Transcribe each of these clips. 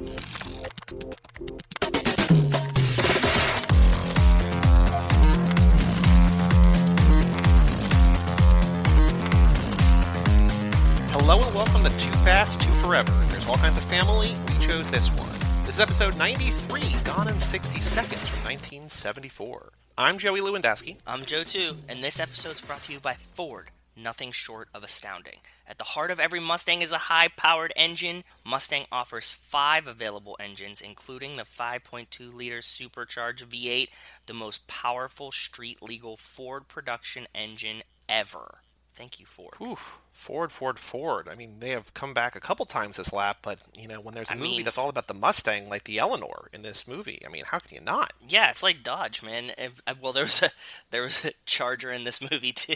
Hello and welcome to Too Fast, Too Forever. There's all kinds of family. We chose this one. This is episode 93, Gone in 60 Seconds from 1974. I'm Joey Lewandowski. I'm Joe too, and this episode's brought to you by Ford. Nothing short of astounding. At the heart of every Mustang is a high powered engine. Mustang offers five available engines, including the 5.2 liter supercharged V8, the most powerful street legal Ford production engine ever. Thank you, Ford. Oof, Ford, Ford, Ford. I mean, they have come back a couple times this lap, but, you know, when there's a I movie mean- that's all about the Mustang, like the Eleanor in this movie, I mean, how can you not? Yeah, it's like Dodge, man. If- uh, well, there was a there was a Charger in this movie too.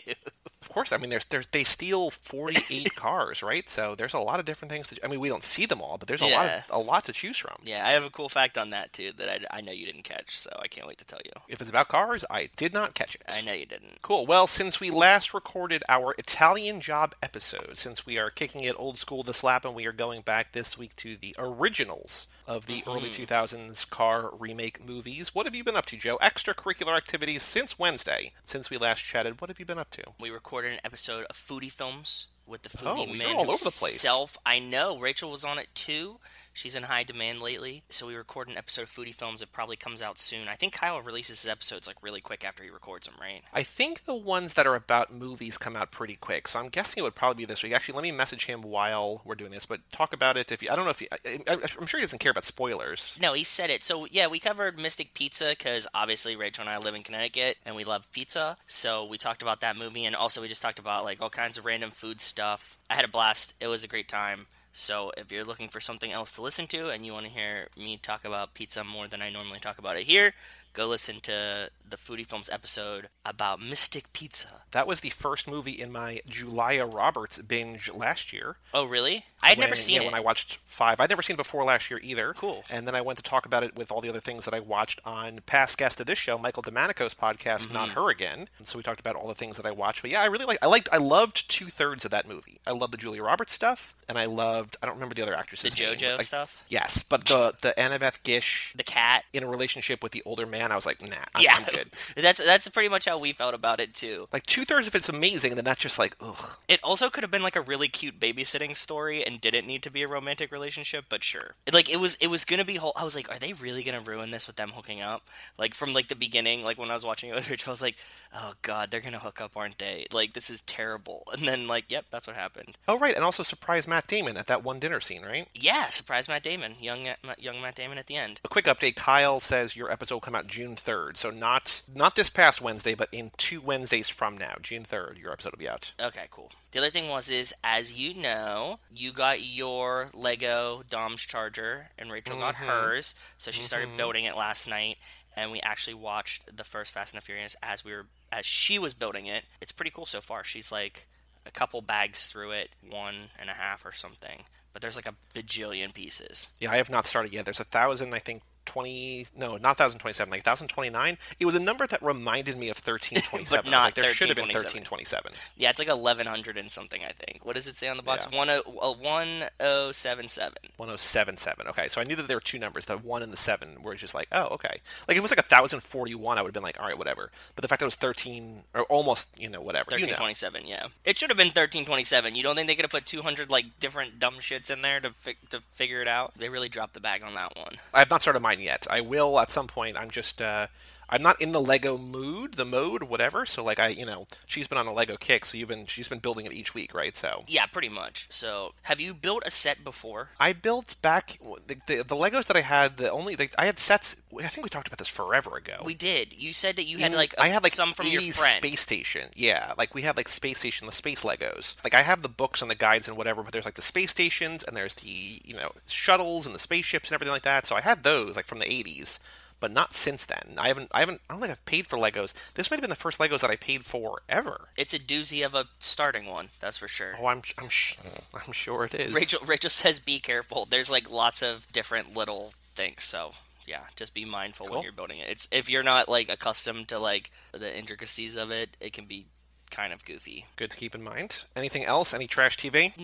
Of course, I mean, there's, there's they steal 48 cars, right? So there's a lot of different things. To, I mean, we don't see them all, but there's a lot of, a lot to choose from. Yeah, I have a cool fact on that too that I, I know you didn't catch, so I can't wait to tell you. If it's about cars, I did not catch it. I know you didn't. Cool. Well, since we last recorded our Italian Job episode, since we are kicking it old school this lap and we are going back this week to the originals of the mm-hmm. early 2000s car remake movies, what have you been up to, Joe? Extracurricular activities since Wednesday, since we last chatted. What have you been up to? We recorded an episode of Foodie Films with the Oh, foodie you're man all over the place. himself. I know Rachel was on it too. She's in high demand lately, so we record an episode of Foodie Films. It probably comes out soon. I think Kyle releases his episodes like really quick after he records them, right? I think the ones that are about movies come out pretty quick, so I'm guessing it would probably be this week. Actually, let me message him while we're doing this, but talk about it if you. I don't know if you. I, I, I'm sure he doesn't care about spoilers. No, he said it. So yeah, we covered Mystic Pizza because obviously Rachel and I live in Connecticut and we love pizza. So we talked about that movie and also we just talked about like all kinds of random food stuff. I had a blast. It was a great time. So if you're looking for something else to listen to and you want to hear me talk about pizza more than I normally talk about it here, go listen to the Foodie Films episode about Mystic Pizza. That was the first movie in my Julia Roberts binge last year. Oh really? I had never seen yeah, it. when I watched five. I'd never seen it before last year either. Cool. And then I went to talk about it with all the other things that I watched on past guest of this show, Michael DeManico's podcast, Not Mm-hmm. Her Again. And so we talked about all the things that I watched. But yeah, I really like. I liked. I loved two thirds of that movie. I loved the Julia Roberts stuff, and I loved. I don't remember the other actresses. name, JoJo like, stuff, Yes, but the the Annabeth Gish the cat. in a relationship with the older man, I was like, nah, I'm, yeah, I'm good. that's that's pretty much how we felt about it too. Like two thirds of it's amazing, and then that's just like, ugh. It also could have been like a really cute babysitting story and didn't need to be a romantic relationship, but sure. It, like it was it was gonna be whole I was like, are they really gonna ruin this with them hooking up? Like from like the beginning, like when I was watching it with Rachel, I was like, Oh god, they're gonna hook up, aren't they? Like this is terrible. And then like, yep, that's what happened. Oh right, and also surprise Matt Damon at that one dinner scene, right? Yeah, surprise Matt Damon. Young young Matt Damon at the end. A quick update: Kyle says your episode will come out June third, so not not this past Wednesday, but in two Wednesdays from now, June third, your episode will be out. Okay, cool. The other thing was is as you know, you got your Lego Dom's charger and Rachel got Mhm. hers. So she started Mhm. building it last night and we actually watched the first Fast and the Furious as we were as she was building it. It's pretty cool so far. She's like a couple bags through it, one and a half or something. But there's like a bajillion pieces. Yeah, I have not started yet. There's a thousand, I think. 20 no not 1027 like 1029 it was a number that reminded me of 1327 But not like, there should have been 1327. 1327 Yeah, it's like eleven hundred and something. I think. What does it say on the box? One oh uh, one oh seven seven. 1077 okay so i knew that there were two numbers the one and the seven where it's just like oh okay like if it was like 1041 i would have been like all right whatever but the fact that it was 13 or almost you know whatever you Thirteen know. yeah. It should have been thirteen twenty seven. You don't think they could have put two hundred like different dumb shits in there to fi- to figure it out? They really dropped the bag on that one. I have not started mine yet. I will at some point. I'm just uh, I'm not in the Lego mood, the mode, whatever. So like I, you know, she's been on a Lego kick, so you've been she's been building it each week, right? So Yeah, pretty much. So, have you built a set before? I built back the, the, the Legos that I had. The only the, I had sets. I think we talked about this forever ago. We did. You said that you had like a- I had like some from your 80s friend. Space Station. Yeah, like we had like Space Station, the space Legos. Like I have the books and the guides and whatever, but there's like the space stations and there's the you know shuttles and the spaceships and everything like that. So I had those like from the 80s, but not since then. I haven't. I haven't. I don't think I've paid for Legos. This might have been the first Legos that I paid for ever. It's a doozy of a starting one, that's for sure. Oh, I'm I'm sh- I'm sure it is. Rachel Rachel says be careful. There's like lots of different little things, so yeah, just be mindful Cool. when you're building it. It's if you're not like accustomed to like the intricacies of it, it can be kind of goofy. Good to keep in mind. Anything else? Any trash TV?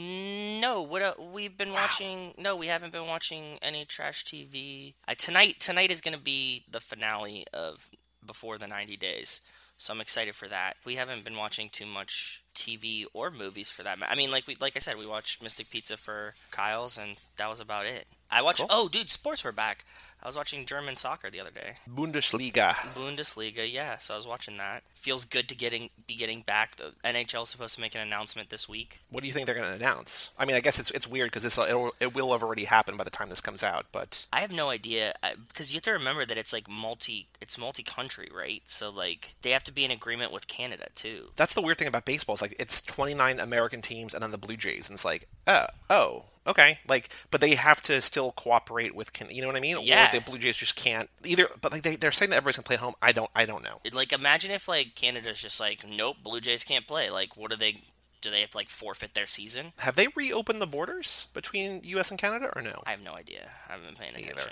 No, what uh, we've been watching? No, we haven't been watching any trash TV. I, tonight, tonight is going to be the finale of Before the 90 Days, so I'm excited for that. We haven't been watching too much TV or movies for that. I mean, like we, like I said, we watched Mystic Pizza for Kyle's, and that was about it. I watched. Cool. Oh, dude, sports were back. I was watching German soccer the other day. Bundesliga. Bundesliga, yeah. So I was watching that. Feels good to getting be getting back. The NHL is supposed to make an announcement this week. What do you think they're going to announce? I mean, I guess it's it's weird because this it'll, it will have already happened by the time this comes out, but I have no idea because you have to remember that it's like multi it's multi country, right? So like they have to be in agreement with Canada too. that's the weird thing about baseball. It's like it's 29 American teams and then the Blue Jays, and it's like, uh, oh, oh, okay, like, but they have to still cooperate with, you know what I mean? Yeah. Or the Blue Jays just can't either. But like they, they're saying that everybody's gonna play at home. I don't, I don't know. Like imagine if like Canada's just like nope, Blue Jays can't play. Like what do they do? They have to like forfeit their season? Have they reopened the borders between U.S. and Canada or no? I have no idea. I haven't been paying either.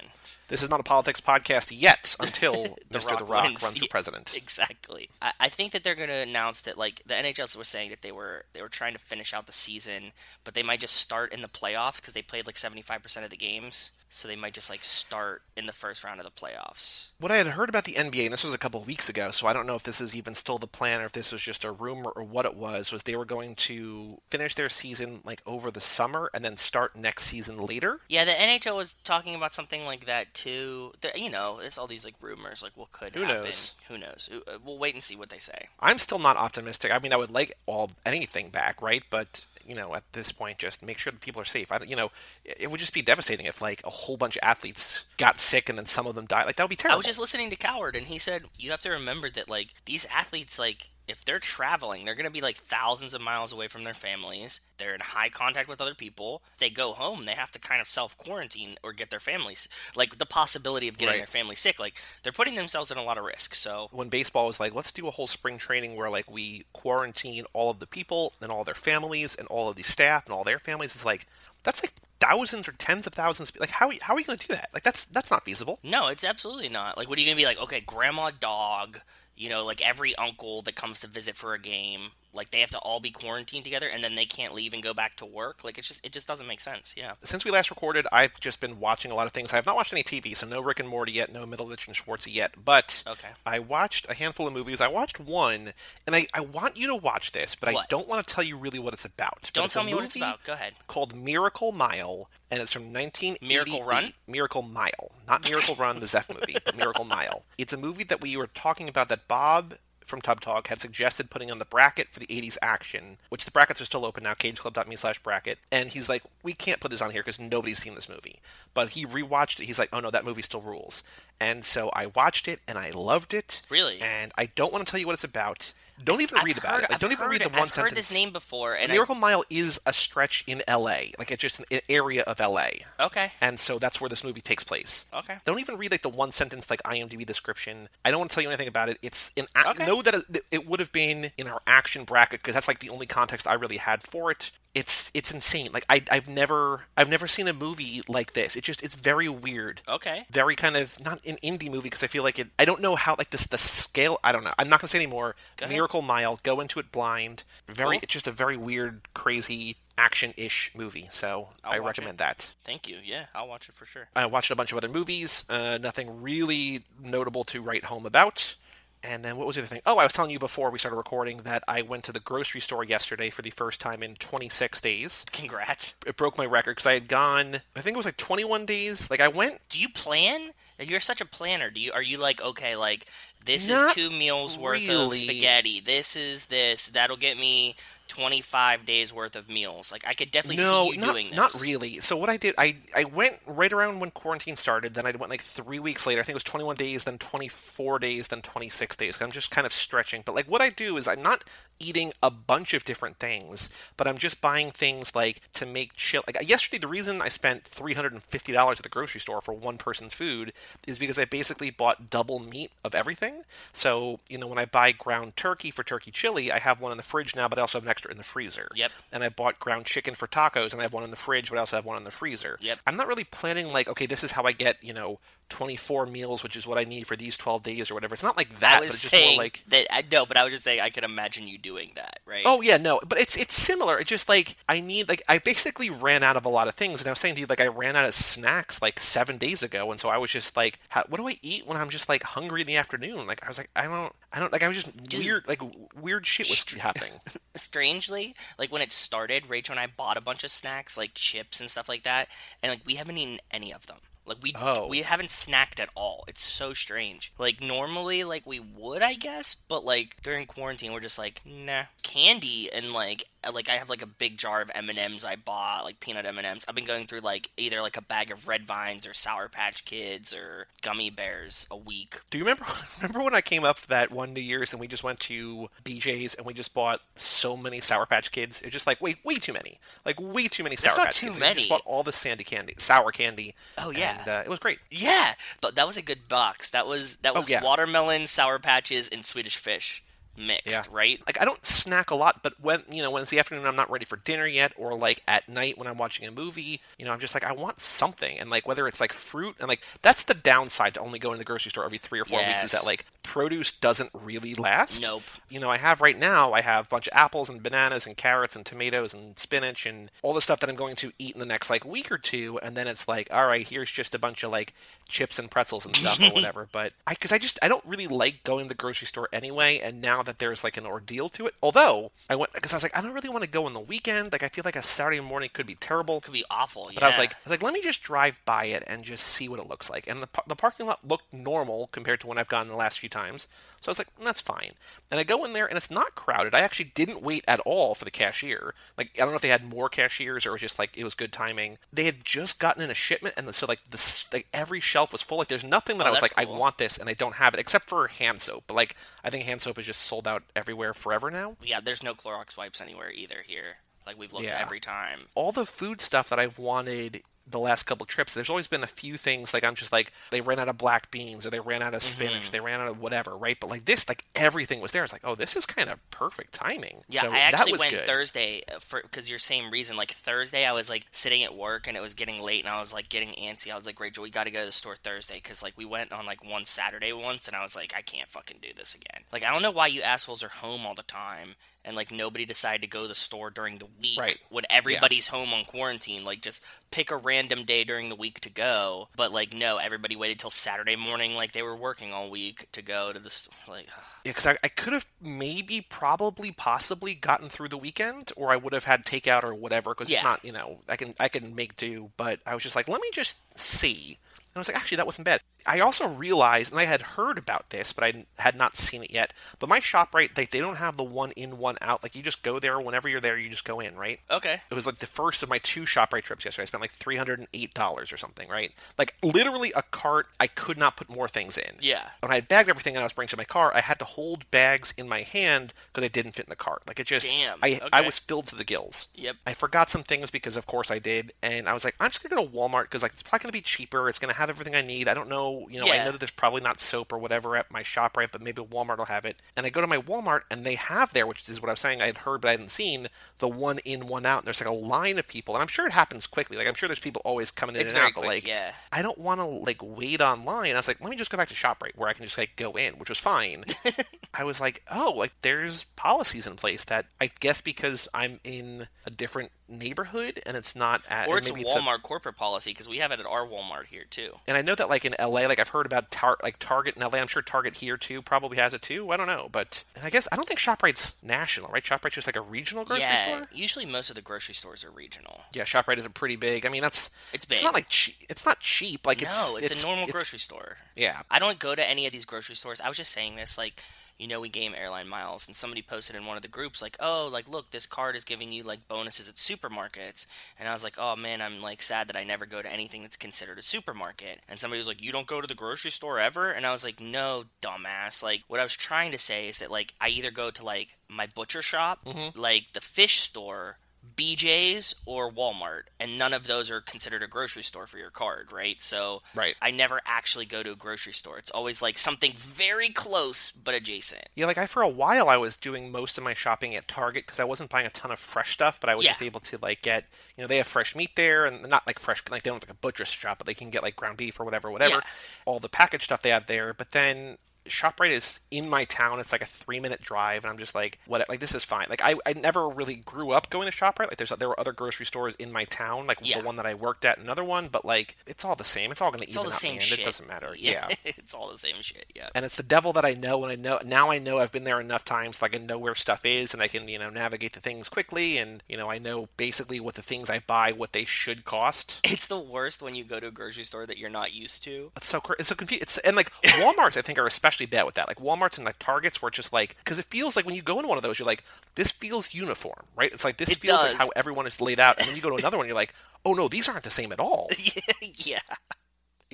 This is not a politics podcast yet until The Mr. Rock The Rock wins. runs for president. Exactly. I, I think that they're going to announce that like the NHLs were saying that they were they were trying to finish out the season, but they might just start in the playoffs because they played like seventy five percent of the games. So they might just like start in the first round of the playoffs. What I had heard about the NBA, and this was a couple of weeks ago, so I don't know if this is even still the plan or if this was just a rumor or what it was, was they were going to finish their season like over the summer and then start next season later. Yeah, the NHL was talking about something like that too. There, you know, it's all these like rumors, like what could Who happen. knows? Who knows? Uh, We'll wait and see what they say. I'm still not optimistic. I mean, I would like all anything back, right? But you know, at this point, just make sure that people are safe. I, you know, it it would just be devastating if like a whole bunch of athletes got sick and then some of them died. Like that would be terrible. I was just listening to Cowherd, and he said you have to remember that like these athletes, like if they're traveling, they're going to be like thousands of miles away from their families. They're in high contact with other people. If they go home, they have to kind of self quarantine or get their families like the possibility of getting Right. their family sick. Like they're putting themselves in a lot of risk. So when baseball was like, let's do a whole spring training where like we quarantine all of the people and all their families and all of the staff and all their families. It's like that's like thousands or tens of thousands. Like how how are you going to do that? Like that's that's not feasible. no, it's absolutely not. Like, what are you going to be like? Okay, grandma, dog. You know, like every uncle that comes to visit for a game, like they have to all be quarantined together, and then they can't leave and go back to work. Like it's just, it just doesn't make sense. Yeah. Since we last recorded, I've just been watching a lot of things. I have not watched any TV, so no Rick and Morty yet, no Middleditch and Schwartz yet. But Okay. I watched a handful of movies. I watched one, and I, I want you to watch this, but I don't want to tell you really what it's about. Don't it's tell me what it's about. Go ahead. Called Miracle Mile, and it's from 1988. Miracle Run? Miracle Mile, not Miracle Run, the Zeph movie, but Miracle Mile. It's a movie that we were talking about that Bob from Tub Talk had suggested putting on the bracket for the 80s action, which the brackets are still open now, cageclub.me slash bracket. And he's like, we can't put this on here because nobody's seen this movie. But he rewatched it. He's like, oh no, that movie still rules. And so I watched it and I loved it. Really? And I don't want to tell you what it's about. Don't even I've read about heard- it. Like, I've don't even read the it- one I've sentence. heard this name before, and Miracle Mile is a stretch in L.A. Like it's just an area of L.A. Okay, And so that's where this movie takes place. okay. Don't even read like the one sentence like IMDb description. I don't want to tell you anything about it. It's in a- Okay. know that it, it would have been in our action bracket because that's like the only context I really had for it. It's it's insane. Like I I've never I've never seen a movie like this. It just it's very weird. Okay. Very kind of not an indie movie because I feel like it. I don't know how like this the scale. I don't know. I'm not gonna say anymore. Miracle Mile. Go into it blind. Very. Cool. It's just a very weird, crazy action-ish movie. So I'll I recommend that. Thank you. Yeah, I'll watch it for sure. I watched a bunch of other movies. Uh, nothing really notable to write home about. And then what was the other thing? Oh, I was telling you before we started recording that I went to the grocery store yesterday for the first time in 26 days. Congrats. It broke my record because I had gone, I think it was like 21 days. Like I went Do you plan? You're such a planner. Do you? Are you like okay? Like this Not is two meals worth of spaghetti. This is this. That'll get me 25 days worth of meals. Like I could definitely no, see you not, doing this. not really. So what I did, I I went right around when quarantine started. Then I went like three weeks later. I think it was 21 days, then 24 days, then 26 days. I'm just kind of stretching. But like what I do is I'm not eating a bunch of different things, but I'm just buying things like to make chill. Like yesterday, the reason I spent $350 at the grocery store for one person's food is because I basically bought double meat of everything. So you know when I buy ground turkey for turkey chili, I have one in the fridge now, but I also have an extra in the freezer. Yep. And I bought ground chicken for tacos, and I have one in the fridge, but I also have one in the freezer. Yep. I'm not really planning like, okay, this is how I get you know 24 meals, which is what I need for these 12 days or whatever. It's not like that. I but was it's just saying more like that. I, no, but I was just saying I could imagine you doing that, right? Oh yeah, no, but it's it's similar. It's just like I need like I basically ran out of a lot of things, and I was saying to you like I ran out of snacks like seven days ago, and so I was just like, how, what do I eat when I'm just like hungry in the afternoon? Like I was like, I don't, I don't like I was just Dude. weird, like weird shit was happening. strangely, like when it started, Rachel and I bought a bunch of snacks, like chips and stuff like that, and like we haven't eaten any of them. Like we Oh. we haven't snacked at all. It's so strange. Like normally, like we would, I guess, but like during quarantine, we're just like nah. Candy and like like I have like a big jar of M and M's I bought, like peanut M and M's. I've been going through like either like a bag of Red Vines or Sour Patch Kids or gummy bears a week. Do you remember remember when I came up that one New Year's and we just went to BJ's and we just bought so many Sour Patch Kids? It's just like way way too many, like way too many Sour not Patch too Kids. And we many. just bought all the sandy candy, sour candy. Oh, yeah. and, uh, it was great. Yeah, but that was a good box. That was that Oh, was yeah. watermelon, sour patches, and Swedish fish mixed, Yeah. right? like I don't snack a lot, but when you know when it's the afternoon, I'm not ready for dinner yet, or like at night when I'm watching a movie, you know, I'm just like I want something, and like whether it's like fruit, and like that's the downside to only going to the grocery store every three or four weeks is that like produce doesn't really last. Nope. You know, I have right now, I have a bunch of apples and bananas and carrots and tomatoes and spinach and all the stuff that I'm going to eat in the next like week or two, and then it's like, all right, here's just a bunch of like chips and pretzels and stuff or whatever. But I, because I just I don't really like going to the grocery store anyway, and now that there's like an ordeal to it, although I went because I was like, I don't really want to go on the weekend. Like I feel like a Saturday morning could be terrible. Could be awful. But I was like, I was like, let me just drive by it and just see what it looks like. And the the parking lot looked normal compared to when I've gone the last few times. So I was like, "Mm, that's fine. And I go in there and it's not crowded. I actually didn't wait at all for the cashier. Like I don't know if they had more cashiers or it was just like it was good timing. They had just gotten in a shipment and so like the like every shelf was full. Like there's nothing that Oh, I was like, cool. I want this and I don't have it except for hand soap. But like I think hand soap is just sold out everywhere forever now. yeah, there's no Clorox wipes anywhere either here. Like we've looked Yeah. every time. all the food stuff that I've wanted the last couple trips, there's always been a few things like I'm just like they ran out of black beans or they ran out of spinach, Mm-hmm. they ran out of whatever, right? But like this, like everything was there. It's like, oh, this is kind of perfect timing. Yeah, so I actually that was went good. Thursday uh, for because your same reason. Like Thursday, I was like sitting at work and it was getting late, and I was like getting antsy. I was like, Rachel, we got to go to the store Thursday because like we went on like one Saturday once, and I was like, I can't fucking do this again. Like I don't know why you assholes are home all the time. And like nobody decided to go to the store during the week Right. when everybody's home on quarantine. Like just pick a random day during the week to go. But like no, everybody waited till Saturday morning, like they were working all week to go to the store. Like Yeah, because I, I could have maybe, probably, possibly gotten through the weekend, or I would have had takeout or whatever. Because Yeah. it's not, you know, I can I can make do. But I was just like, let me just see. And I was like, actually, that wasn't bad. I also realized, and I had heard about this, but I had not seen it yet. But my ShopRite, they, they don't have the one in, one out. Like you just go there whenever you're there, you just go in, right? okay, It was like the first of my two ShopRite trips yesterday. I spent like three hundred and eight dollars or something, right? Like literally a cart. I could not put more things in. Yeah. When I had bagged everything and I was bringing to my car, I had to hold bags in my hand because they didn't fit in the cart. Like it just. Damn, I I was filled to the gills. Yep. I forgot some things because of course I did, and I was like, I'm just gonna go to Walmart because like it's probably gonna be cheaper. It's gonna have everything I need. I don't know, you know, I know that there's probably not soap or whatever at my ShopRite? But maybe Walmart will have it. And I go to my Walmart and they have there, which is what I was saying I had heard but I hadn't seen, the one in, one out. And there's like a line of people, and I'm sure it happens quickly. Like I'm sure there's people always coming in It's and out, but like yeah. I don't want to like wait online. I was like, let me just go back to ShopRite where I can just like go in, which was fine. I was like, oh, like there's policies in place that I guess because I'm in a different neighborhood and it's not at Or it's maybe Walmart a- corporate policy because we have it at our Walmart here too. and I know that like in LA, like I've heard about tar- like Target in LA. I'm sure Target here too probably has it too. I don't know, but I guess I don't think Shoprite's national, right? Shoprite's just like a regional grocery yeah, store. usually most of the grocery stores are regional. Yeah, Shoprite isn't pretty big. I mean, that's It's big. It's not like che- it's not cheap. Like no, it's it's, a normal it's- grocery store. Yeah, I don't go to any of these grocery stores. I was just saying this, like, you know, we game airline miles, and somebody posted in one of the groups, like, oh, like, look, this card is giving you, like, bonuses at supermarkets. And I was like, oh, man, I'm, like, sad that I never go to anything that's considered a supermarket. And somebody was like, you don't go to the grocery store ever? And I was like, no, dumbass. Like, what I was trying to say is that, like, I either go to, like, my butcher shop, mm-hmm. like, the fish store, BJ's or Walmart, and none of those are considered a grocery store for your card, right? So Right. I never actually go to a grocery store. It's always like something very close but adjacent. Yeah, like I for a while I was doing most of my shopping at Target because I wasn't buying a ton of fresh stuff, but I was Yeah. just able to like get you know they have fresh meat there and not like fresh like they don't have like a butcher shop, but they can get like ground beef or whatever, whatever. Yeah. All the packaged stuff they have there, but then ShopRite is in my town. It's like a three minute drive, and I'm just like, what? Like this is fine. Like I, I never really grew up going to ShopRite. Like there's there were other grocery stores in my town, like Yeah. the one that I worked at, another one, but like it's all the same. It's all going to It's even all the out same shit. It doesn't matter. yeah. it's all the same shit. Yeah. and it's the devil that I know, and I know now I know I've been there enough times, like I know where stuff is, and I can you know navigate the things quickly, and you know I know basically what the things I buy what they should cost. It's the worst when you go to a grocery store that you're not used to. It's so cra- it's so confusing. It's and like WalMarts, I think are especially bad with that. Like Walmart's and like Targets, where it's just like because it feels like when you go into one of those, you're like, this feels uniform, right? It's like this It feels does. like how everyone is laid out, and then you go to another one, you're like, oh no, these aren't the same at all. yeah.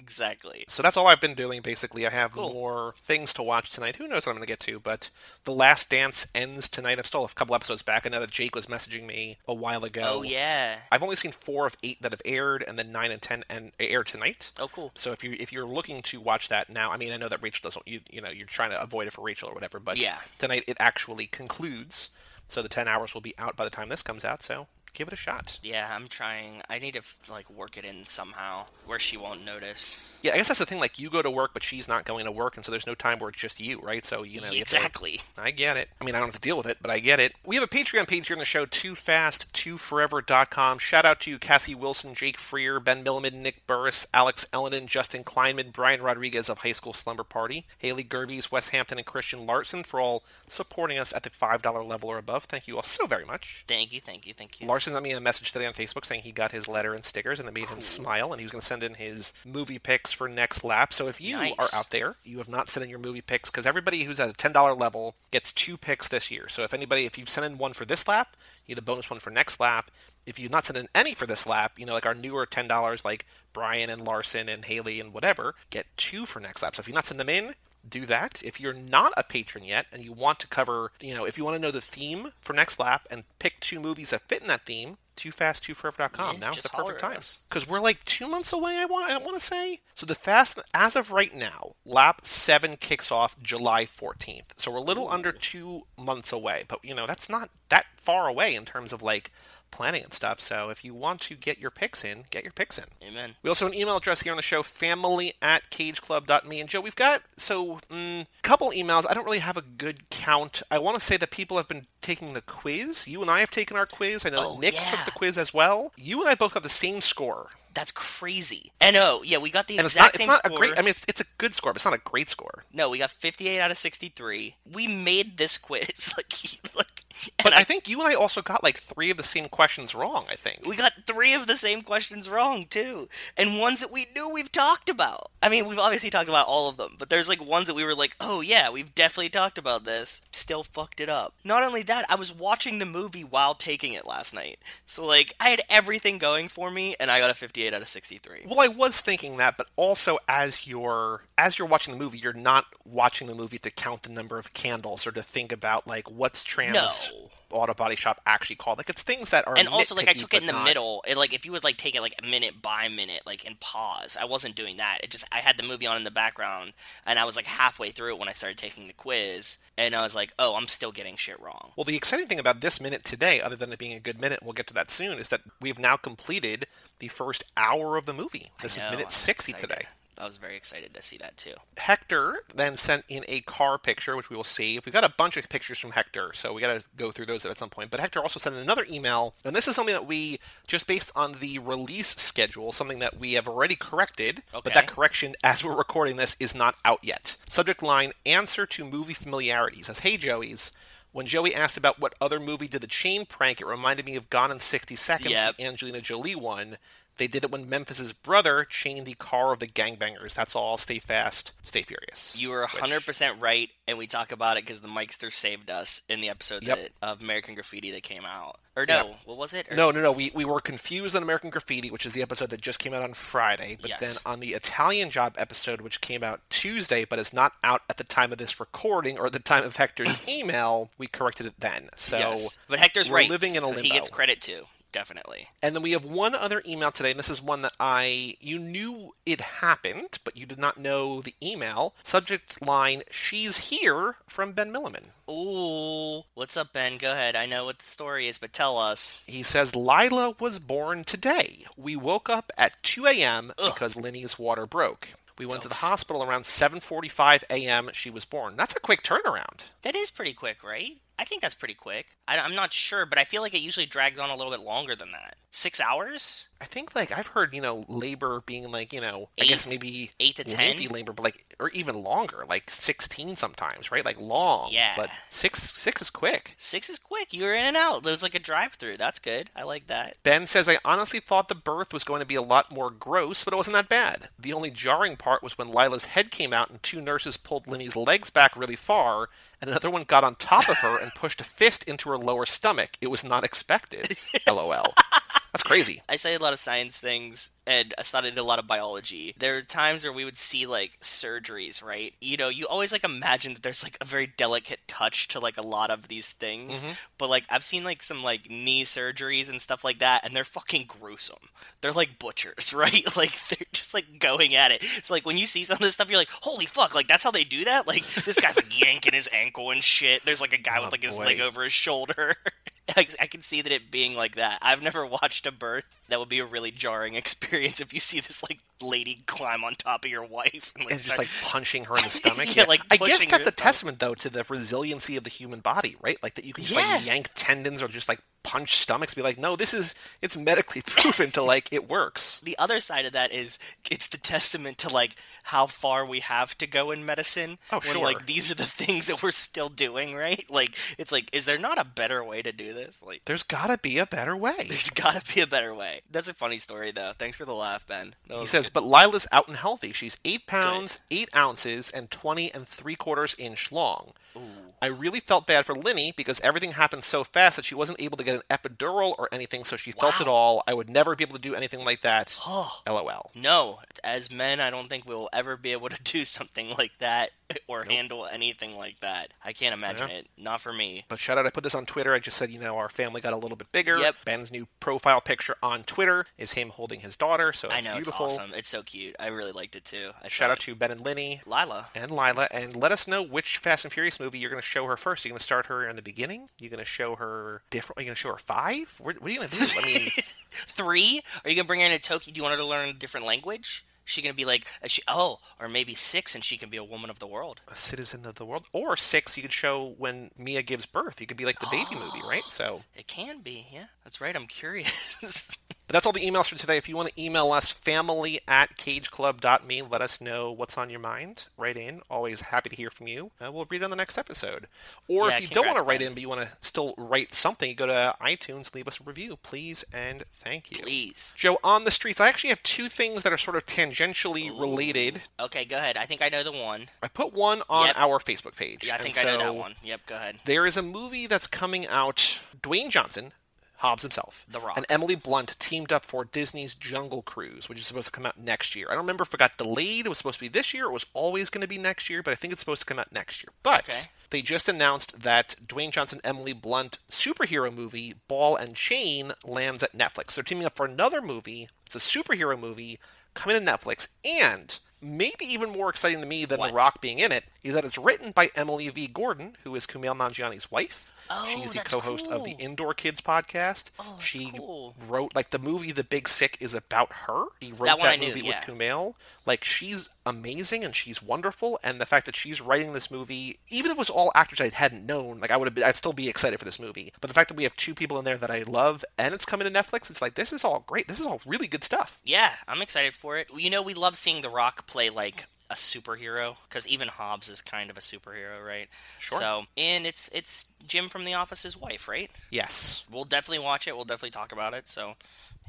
Exactly. So that's all I've been doing basically. I have Cool. more things to watch tonight. Who knows what I'm going to get to? But The Last Dance ends tonight. I'm still a couple episodes back. I know that Jake was messaging me a while ago. Oh yeah. I've only seen four of eight that have aired, and then nine and ten and air tonight. Oh cool. So if you if you're looking to watch that now, I mean I know that Rachel doesn't you you know you're trying to avoid it for Rachel or whatever, but Yeah. tonight it actually concludes. So the ten hours will be out by the time this comes out. So give it a shot. Yeah, I'm trying. I need to like work it in somehow where she won't notice. Yeah, I guess that's the thing. Like you go to work, but she's not going to work, and so there's no time where it's just you, right? So you know you have to- exactly. I get it. I mean, I don't have to deal with it, but I get it. We have a Patreon page here on the show, Too Fast, TooForever.com. Shout out to Cassie Wilson, Jake Freer, Ben Milliman, Nick Burris, Alex Ellenin, Justin Kleinman, Brian Rodriguez of High School Slumber Party, Haley Gerbies, Wes Hampton, and Christian Larson for all supporting us at the $5 level or above. Thank you all so very much. Thank you, thank you, thank you. Larson sent me a message today on Facebook saying he got his letter and stickers and it made him smile and he was going to send in his movie picks for next lap. So if you Nice. are out there, you have not sent in your movie picks because everybody who's at a $10 level gets two picks this year. So if anybody, if you've sent in one for this lap, you get a bonus one for next lap. If you've not sent in any for this lap, you know, like our newer $10 like Brian and Larson and Haley and whatever, get two for next lap. So if you've not sent them in, do that. If you're not a patron yet and you want to cover, you know, if you want to know the theme for next lap and pick two movies that fit in that theme, toofast2forever.com. Yeah, Now's the perfect time. Because we're like two months away, I want, I want to say. So the fast, as of right now, lap seven kicks off July 14th. So we're a little under two months away. But, you know, that's not that far away in terms of like planning and stuff. So if you want to get your picks in, get your picks in. Amen. We also have an email address here on the show, family at cageclub.me. And Joe, we've got so mm, couple emails. I don't really have a good count. I want to say that people have been taking the quiz. You and I have taken our quiz. I know Oh, that Nick yeah. took the quiz as well. You and I both got the same score. That's crazy. And oh, yeah, we got the And it's exact not, it's same not a great, I mean, it's, it's a good score, but it's not a great score. no, we got 58 out of 63. We made this quiz. like, like But and I think you and I also got like three of the same questions wrong, I think. We got three of the same questions wrong too, and ones that we knew we've talked about. I mean, we've obviously talked about all of them, but there's like ones that we were like, "Oh yeah, we've definitely talked about this." Still fucked it up. Not only that, I was watching the movie while taking it last night, so like I had everything going for me, and I got a 58 out of 63. Well, I was thinking that, but also as you're as you're watching the movie, you're not watching the movie to count the number of candles or to think about like what's trans No. Auto body shop actually called. Like it's things that are And also, like I took it in the not- middle. It, like if you would like take it like a minute by minute, like and pause. I wasn't doing that. It just I had the movie on in the background, and I was like halfway through it when I started taking the quiz, and I was like, "Oh, I'm still getting shit wrong." Well, the exciting thing about this minute today, other than it being a good minute, we'll get to that soon, is that we've now completed the first hour of the movie. This I is minute I was 60 excited. today. I was very excited to see that too. Hector then sent in a car picture, which we will see. We've got a bunch of pictures from Hector, so we got to go through those at some point. But Hector also sent in another email, and this is something that we, just based on the release schedule, something that we have already corrected, but that correction, as we're recording this, is not out yet. Subject line Answer to movie familiarity says, Hey, Joey's. When Joey asked about what other movie did the chain prank, it reminded me of Gone in 60 Seconds, Yep. the Angelina Jolie one. They did it when Memphis's brother chained the car of the gangbangers. That's all. Stay fast, stay furious. You were Which- 100% right, and we talk about it because the Mikester saved us in the episode Yep. that, of American Graffiti that came out. Or no, Yep. what was it? Or- No, no, no. We, we were confused on American Graffiti, which is the episode that just came out on Friday. But Yes. then on the Italian Job episode, which came out Tuesday, but is not out at the time of this recording or at the time of Hector's email, we corrected it then. So yes. But Hector's we're right. living in a so He gets credit too. Definitely. And then we have one other email today, and this is one that I you knew it happened, but you did not know the email. Subject line: She's here from Ben Milliman. Ooh, what's up, Ben? Go ahead. I know what the story is, but tell us. He says Lila was born today. We woke up at 2 a.m. because Linny's water broke. We went to the hospital around 7:45 a.m. She was born. That's a quick turnaround. That is pretty quick, right? I think that's pretty quick. I, am not sure, but I feel like it usually drags on a little bit longer than that. Six hours? I think like I've heard you know labor being like you know I guess maybe eight to ten? labor, but like or even longer, like 16 sometimes, right? Like long. Yeah. But six six is quick. Six is quick. You're in and out. There's like a drive-through. That's good. I like that. Ben says, I honestly thought the birth was going to be a lot more gross, but it wasn't that bad. The only jarring part was when Lila's head came out and two nurses pulled Linny's legs back really far, and another one got on top of her and pushed a fist into her lower stomach. It was not expected. LOL. That's crazy. I studied a lot of science things and I studied a lot of biology. There are times where we would see like surgeries, right? You know, you always like imagine that there's like a very delicate touch to like a lot of these things. Mm-hmm. But like I've seen like some like knee surgeries and stuff like that and they're fucking gruesome. They're like butchers, right? Like they're just like going at it. It's like when you see some of this stuff you're like, "Holy fuck, like that's how they do that?" Like this guy's like yanking his ankle and shit. There's like a guy with oh, like his boy. leg over his shoulder. I, I can see that it being like that. I've never watched a birth. That would be a really jarring experience if you see this like lady climb on top of your wife and, like, And just like punching her in the stomach. Yeah, like I guess that's a stomach. testament though to the resiliency of the human body, right? Like that you can just Yeah. like yank tendons or just like punch stomachs. Be like, no, this is it's medically proven to like it works. the other side of that is it's the testament to like how far we have to go in medicine. Oh, when, sure. Like these are the things that we're still doing, right? Like it's like, is there not a better way to do this? Like There's got to be a better way. there's got to be a better way. That's a funny story, though. Thanks for the laugh, Ben. He says, good. but Lila's out and healthy. She's eight pounds, eight ounces, and 20 and three quarters inch long. I really felt bad for Linny because everything happened so fast that she wasn't able to get an epidural or anything, so she felt it all. I would never be able to do anything like that. Oh. LOL. No, as men, I don't think we'll ever be able to do something like that or handle anything like that. I can't imagine Yeah. it. Not for me. But shout out, I put this on Twitter. I just said, you know, our family got a little bit bigger. Yep. Ben's new profile picture on Twitter is him holding his daughter, so I it's know beautiful. it's awesome. It's so cute. I really liked it too. I Shout out it. to Ben and Linny. Lila. and Lila, and let us know which Fast and Furious movie you're going to show her first. Are you going to start her in the beginning? You're going to show her different? Are you going to show her five? What, what are you going to do? I mean, Three? Are you gonna bring her into Tokyo? Do you want her to learn a different language? She gonna be like, she, oh, or maybe six, and she can be a woman of the world. a citizen of the world, or six? You could show when Mia gives birth. You could be like the baby movie, right? So, It can be, yeah. That's right. I'm curious. but that's all the emails for today. If you want to email us, family at cageclub.me, let us know what's on your mind. Write in. Always happy to hear from you. Uh, we'll read it on the next episode. Or Yeah, if you don't want to write in, but you want to still write something, go to iTunes, leave us a review, please, and thank you. Please. Joe, on the streets, I actually have two things that are sort of tangentially related. Okay, go ahead. I think I know the one. I put one on Yep. our Facebook page. Yeah, I think I know that one. Yep, go ahead. There is a movie that's coming out. Dwayne Johnson, Hobbs himself, The Rock. and Emily Blunt teamed up for Disney's Jungle Cruise, which is supposed to come out next year. I don't remember if it got delayed. It was supposed to be this year. It was always going to be next year, but I think it's supposed to come out next year. But Okay. they just announced that Dwayne Johnson, Emily Blunt superhero movie Ball and Chain lands at Netflix. They're teaming up for another movie. It's a superhero movie coming to Netflix, and maybe even more exciting to me than What? The Rock being in it is that it's written by Emily V. Gordon, who is Kumail Nanjiani's wife. Oh, She's the co-host of the. Indoor Kids podcast. Oh, she cool. wrote like the movie The Big Sick is about her. She wrote That one I knew, movie yeah. with Kumail. Like she's amazing and she's wonderful, and the fact that she's writing this movie, even if it was all actors I hadn't known, like I would have, been, I'd still be excited for this movie. But the fact that we have two people in there that I love and it's coming to Netflix, it's like this is all great. This is all really good stuff. Yeah, I'm excited for it. You know, we love seeing The Rock play like a superhero because even Hobbs is kind of a superhero, right? Sure. So, and it's it's Jim from The Office's wife, right? Yes. We'll definitely watch it. We'll definitely talk about it. So,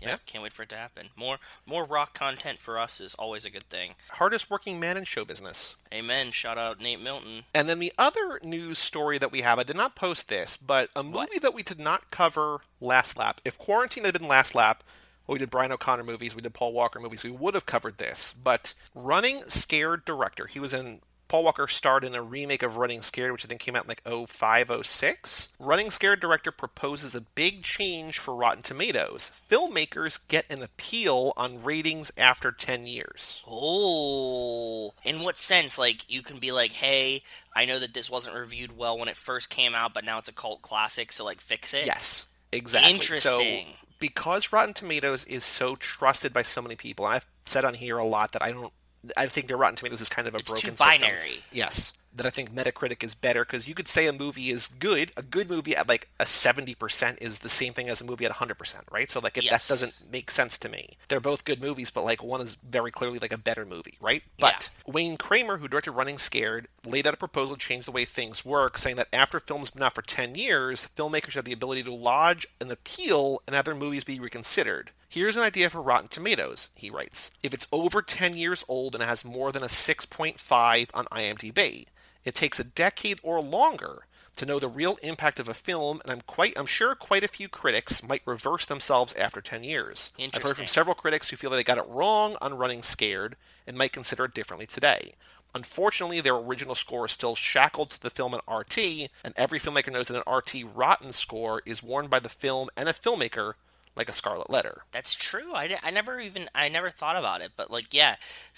yeah, Yeah. can't wait for it to happen. More more rock content for us is always a good thing. Hardest working man in show business. Amen. Shout out Nate Milton. And then the other news story that we have, I did not post this, but a movie What? that we did not cover last lap. If quarantine had been last lap, well, we did Brian O'Connor movies, we did Paul Walker movies, we would have covered this. But running scared director, he was in Paul Walker starred in a remake of Running Scared, which I think came out in like 05, 06. Running Scared director proposes a big change for Rotten Tomatoes. Filmmakers get an appeal on ratings after 10 years. Oh, in what sense? Like you can be like, "Hey, I know that this wasn't reviewed well when it first came out, but now it's a cult classic, so like fix it." Yes, exactly. Interesting. So, because Rotten Tomatoes is so trusted by so many people, and I've said on here a lot that I don't. I think that Rotten Tomatoes is kind of a It's broken too system. binary. Yes, that I think Metacritic is better because you could say a movie is good. A good movie at like a seventy percent is the same thing as a movie at hundred percent, right? So like it, Yes. that doesn't make sense to me. They're both good movies, but like one is very clearly like a better movie, right? But Wayne Kramer, who directed Running Scared, laid out a proposal to change the way things work, saying that after films been out for 10 years, filmmakers have the ability to lodge an appeal and have their movies be reconsidered. Here's an idea for Rotten Tomatoes, he writes. If it's over 10 years old and it has more than a 6.5 on IMDb, it takes a decade or longer to know the real impact of a film, and I'm quite I'm sure quite a few critics might reverse themselves after 10 years. I've heard from several critics who feel that they got it wrong on Running Scared and might consider it differently today. Unfortunately, their original score is still shackled to the film and RT, and every filmmaker knows that an RT rotten score is worn by the film and a filmmaker like a scarlet letter. That's true. I, I never even I never thought about it, but like yeah,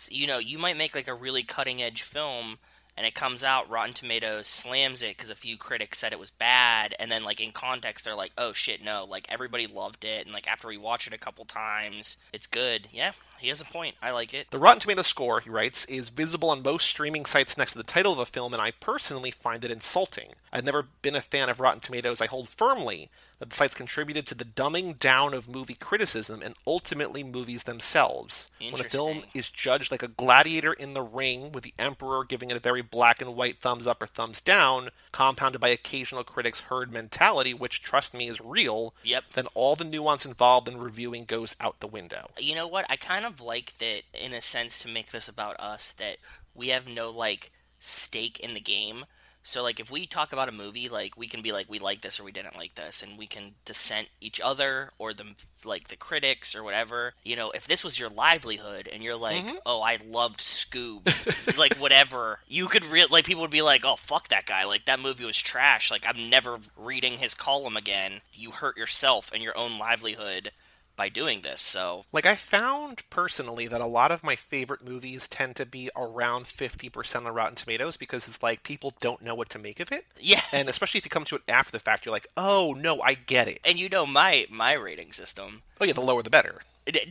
you know, you might make like a really cutting edge film and it comes out Rotten Tomatoes slams it cuz a few critics said it was bad and then like in context they're like, "Oh shit, no, like everybody loved it." And like after we watch it a couple times, it's good. Yeah, he has a point. I like it. The Rotten Tomatoes score, he writes, is visible on most streaming sites next to the title of a film, and I personally find it insulting. I've never been a fan of Rotten Tomatoes. I hold firmly that the sites contributed to the dumbing down of movie criticism and ultimately movies themselves. When a film is judged like a gladiator in the ring, with the emperor giving it a very black and white thumbs up or thumbs down, compounded by occasional critics' herd mentality, which, trust me, is real, Yep. then all the nuance involved in reviewing goes out the window. You know what? I kind of like that in a sense to make this about us that we have no like stake in the game. So like if we talk about a movie, like we can be like we like this or we didn't like this and we can dissent each other or the like the critics or whatever. You know, if this was your livelihood and you're like, mm-hmm. "Oh, I loved Scoob." like whatever. You could re- like people would be like, "Oh, fuck that guy. Like that movie was trash. Like I'm never reading his column again." You hurt yourself and your own livelihood by doing this. So Like I found personally that a lot of my favorite movies tend to be around 50% on Rotten Tomatoes because it's like people don't know what to make of it. yeah, And especially if you come to it after the fact, you're like, "Oh, no, I get it." and you know my my rating system. Oh yeah, the lower the better.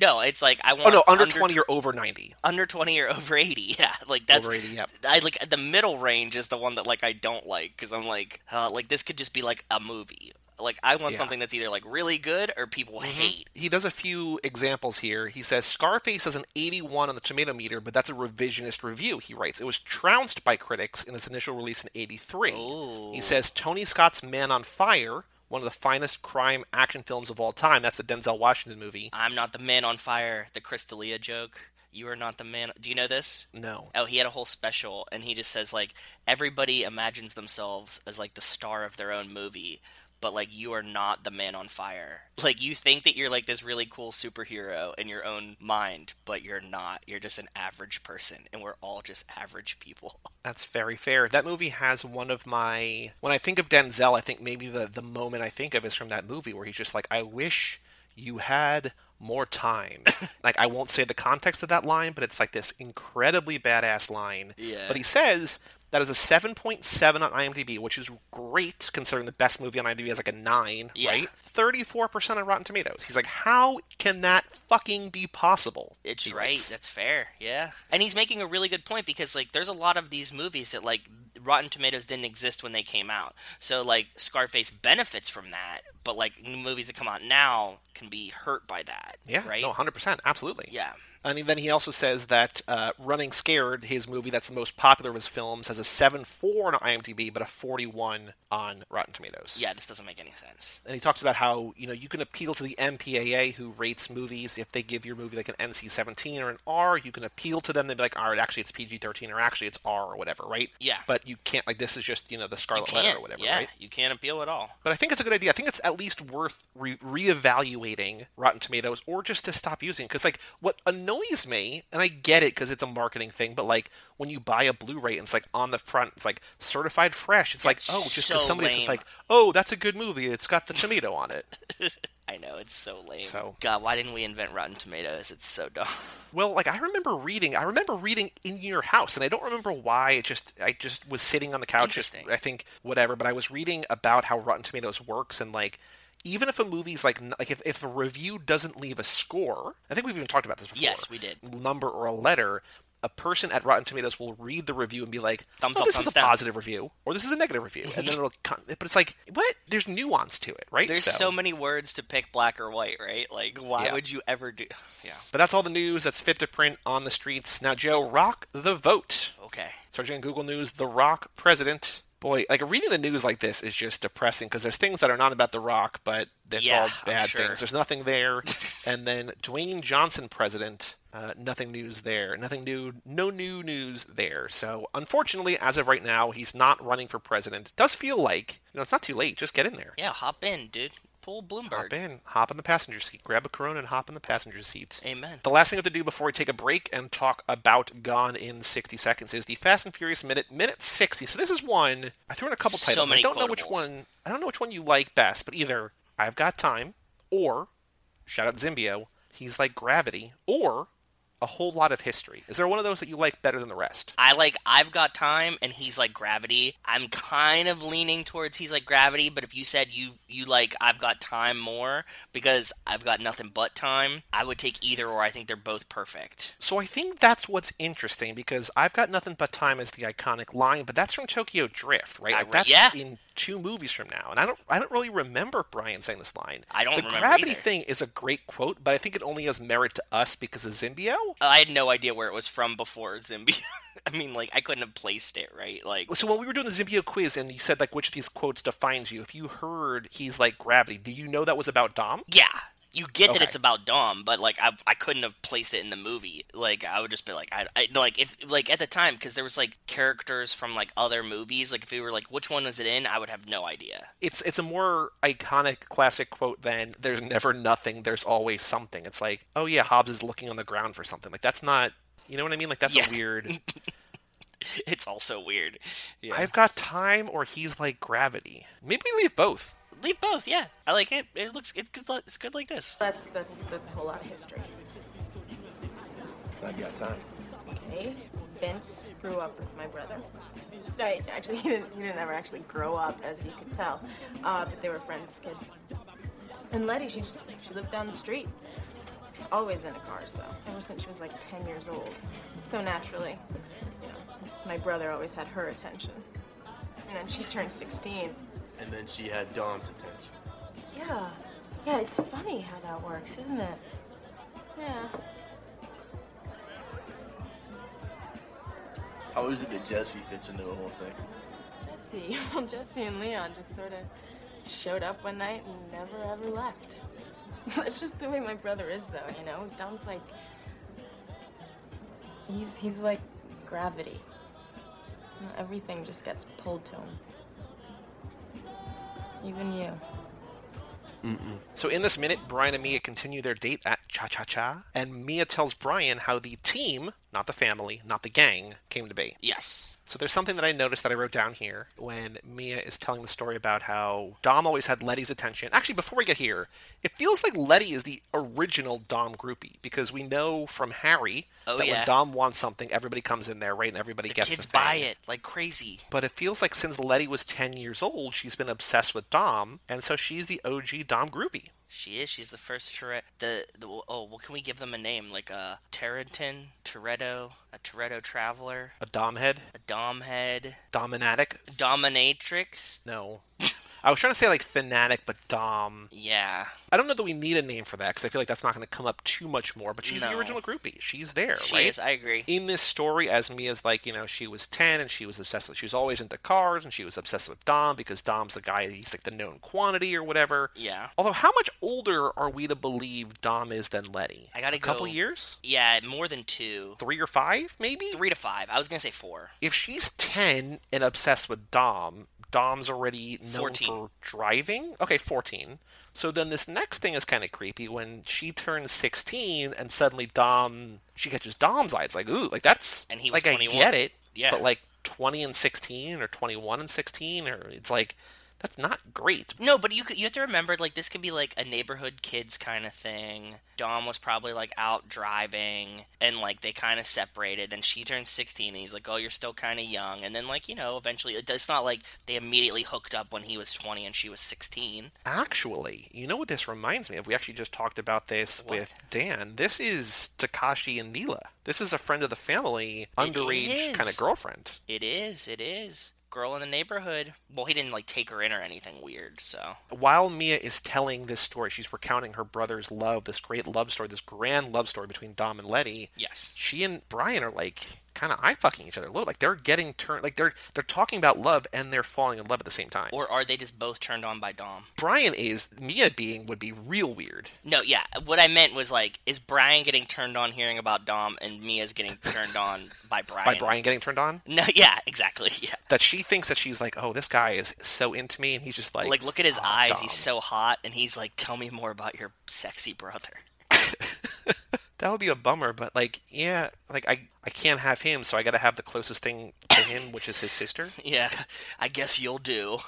No, it's like I want Oh no, under 20 or over 90. under twenty or over eighty. Yeah, like that's Over 80, yep. I like the middle range is the one that like I don't like because I'm like uh, like this could just be like a movie. Like I want Yeah. Mm-hmm. something that's either like really good or people hate. He does a few examples here. He says Scarface has an 81 on the tomato meter, but that's a revisionist review, he writes. It was trounced by critics in its initial release in 83. Ooh. He says Tony Scott's Man on Fire, one of the finest crime action films of all time, that's the Denzel Washington movie. I'm not the man on fire. The Chris D'Elia joke. You are not the man. Do you know this? No. Oh, he had a whole special, and he just says like everybody imagines themselves as like the star of their own movie, but like you are not the man on fire. Like you think that you're like this really cool superhero in your own mind, but you're not. You're just an average person, and we're all just average people. That's very fair. That movie has one of my when I think of Denzel, I think maybe the the moment I think of is from that movie where he's just like, I wish you had more time. like I won't say the context of that line, but it's like this incredibly badass line. Yeah. But he says that is a 7.7 on IMDb, which is great considering the best movie on IMDb is like a 9, Yeah. right? 34% on Rotten Tomatoes. He's like, how can that fucking be possible? It's He right. writes. That's fair. Yeah. And he's making a really good point because like there's a lot of these movies that like Rotten Tomatoes didn't exist when they came out. So like Scarface benefits from that, but like new movies that come out now can be hurt by that. Yeah, Right. no, 100%, absolutely. Yeah. And then he also says that uh, Running Scared, his movie that's the most popular of his films, has a 7.4 on IMDb, but a 41 on Rotten Tomatoes. Yeah. This doesn't make any sense. And he talks about how you know you can appeal to the MPAA who rates movies if they give your movie like an NC-17 or an R. You can appeal to them. They'd be like, all right, actually it's PG-13 or actually it's R or whatever, right? Yeah. But you can't like this is just you know the Scarlet Letter or whatever, yeah. right? You can't appeal at all. But I think it's a good idea. I think it's at least worth re- reevaluating Rotten Tomatoes, or just to stop using. Because like what annoys annoys me, and I get it because it's a marketing thing, but like when you buy a Blu-ray and it's like on the front, it's like certified fresh. It's like, oh, just because so somebody's just like, oh, that's a good movie. It's got the tomato on it. I know it's so lame. So- God, why didn't we invent Rotten Tomatoes? It's so dumb. Well, like I remember reading, I remember reading in your house, and I don't remember why. It just, I just was sitting on the couch. Just. I think whatever, but I was reading about how Rotten Tomatoes works, and like, even if a movie's like, like if if a review doesn't leave a score, I think we've even talked about this before. Yes, we did. Number or a letter. A person at Rotten Tomatoes will read the review and be like, Thumbs "Oh, up, this thumbs is a down." positive review," or "This is a negative review," and then it'll. Con- but it's like, what? There's nuance to it, right? There's so many words to pick black or white, right? Like, why Yeah. would you ever do? Yeah. But that's all the news that's fit to print on the streets. Now, Joe, rock the vote. Okay. Searching on Google News, The Rock president. Boy, like reading the news like this is just depressing because there's things that are not about The Rock, but that's Yeah, all bad sure. things. There's nothing there. and then Dwayne Johnson president, uh, nothing news there. Nothing new, no new news there. So unfortunately, as of right now, he's not running for president. It Does feel like you know it's not too late. Just get in there. Yeah, hop in, dude. Pull Bloomberg. Hop in, hop in the passenger seat, grab a Corona, and hop in the passenger seat. Amen. The last thing we have to do before we take a break and talk about Gone in 60 Seconds is the Fast and Furious minute, minute 60. So this is one I threw in a couple So titles. I don't know which one. I don't know which one you like best, but either I've Got Time or shout out Zimbio, He's like Gravity or a whole lot of history. Is there one of those that you like better than the rest? I like I've got time and he's like gravity. I'm kind of leaning towards he's like gravity, but if you said you you like I've got time more because I've got nothing but time, I would take either or I think they're both perfect. So I think that's what's interesting because I've got nothing but time as the iconic line, but that's from Tokyo Drift, right? Like that's yeah. in two movies from now, and I don't, I don't really remember Brian saying this line. I don't The gravity either. thing is a great quote, but I think it only has merit to us because of Zimbio. Uh, I had no idea where it was from before Zimby. I mean, like I couldn't have placed it right. Like So when we were doing the Zimbio quiz, and you said like which of these quotes defines you, if you heard he's like gravity, do you know that was about Dom? yeah, you get that it's about Dom, but like I, I couldn't have placed it in the movie. Like I would just be like I, I like if like at the time because there was like characters from like other movies. Like if we were like which one was it in, I would have no idea. It's it's a more iconic classic quote than "There's never nothing, there's always something." It's like, oh yeah, Hobbs is looking on the ground for something. Like that's not, you know what I mean? Like that's Yeah. a weird. It's also weird. Yeah. I've got time, or he's like gravity. Maybe we leave both. Leave both. Yeah, I like it. It looks it's good. It's good like this. That's that's that's a whole lot of history. I've got time. Okay, Vince grew up with my brother. I, actually, he didn't, he didn't ever actually grow up, as you could tell, uh, but they were friends kids. And Letty, she just she lived down the street. Always into car, though, ever since she was like 10 years old. So naturally, you know, my brother always had her attention. And then she turned 16. And then she had Dom's attention. Yeah, yeah, it's funny how that works, isn't it? Yeah. How is it that Jesse fits into the whole thing? Jesse, well, Jesse and Leon just sort of showed up one night and never ever left. That's just the way my brother is, though. You know, Dom's like he's he's like gravity. You know, everything just gets pulled to him. Even you. So in this minute, Brian and Mia continue their date at Cha Cha Cha, and Mia tells Brian how the team, not the family, not the gang, came to be. Yes. So there's something that I noticed that I wrote down here when Mia is telling the story about how Dom always had Letty's attention. Actually, before we get here, it feels like Letty is the original Dom groupie because we know from Harry Oh, that yeah. when Dom wants something, everybody comes in there, right, and everybody The gets kids buy it like crazy. But it feels like since Letty was 10 years old, she's been obsessed with Dom, and so she's the OG Dom groupie. She is. She's the first Tourette. The, the oh, what can we give them a name? Like uh, a Terranton, Toretto, a Toretto Traveler, A Dom head, a Dom Head, Dominatic. Dominatrix. No. I was trying to say like fanatic, but Dom. Yeah, I don't know that we need a name for that because I feel like that's not going to come up too much more. But she's the original groupie. She's there, she right? is. I agree. in this story, as Mia's like, you know, she was 10 and she was obsessed with, she was always into cars and she was obsessed with Dom because Dom's the guy, he's like the known quantity or whatever. Yeah. Although, how much older are we to believe Dom is than Letty? I gotta A couple years? Yeah, more than two. Three or five, maybe? Three to five. I was gonna say four. If she's 10 and obsessed with Dom, Dom's already known 14. for driving. Okay, 14. So then this next thing is kind of creepy when she turns 16 and suddenly Dom, she catches Dom's eye. It's like, ooh, like that's, And he was like 21. I get it, Yeah. but like 20 and 16 or 21 and 16 or it's like that's not great. No, but you you have to remember like this could be like a neighborhood kids kind of thing. Dom was probably like out driving and like they kind of separated. Then she turned 16 and he's like, "Oh, you're still kind of young." And then like, you know, eventually it's not like they immediately hooked up when he was 20 and she was 16. Actually, you know what this reminds me of? We actually just talked about this What? with Dan. This is Takashi and Neela. This is a friend of the family, underage kind of girlfriend. It is. It is. Girl in the neighborhood. Well, he didn't like take her in or anything weird, so. While Mia is telling this story, she's recounting her brother's love, this great love story, this grand love story between Dom and Letty. Yes. She and Brian are like kind of eye fucking each other a little. Like they're getting turned, like they're they're talking about love and they're falling in love at the same time. Or are they just both turned on by Dom? Brian is Mia being would be real weird. No, yeah. What I meant was like, is Brian getting turned on hearing about Dom, and Mia's getting turned on by Brian? By Brian getting turned on, No, yeah, exactly. Yeah. that she thinks that she's like, oh, this guy is so into me, and he's just like, Like, look at his "Oh, eyes. Dom." He's so hot, and he's like, "Tell me more about your sexy brother." that would be a bummer, but like, yeah, like I I can't have him, so I got to have the closest thing to him, which is his sister. Yeah, I guess you'll do.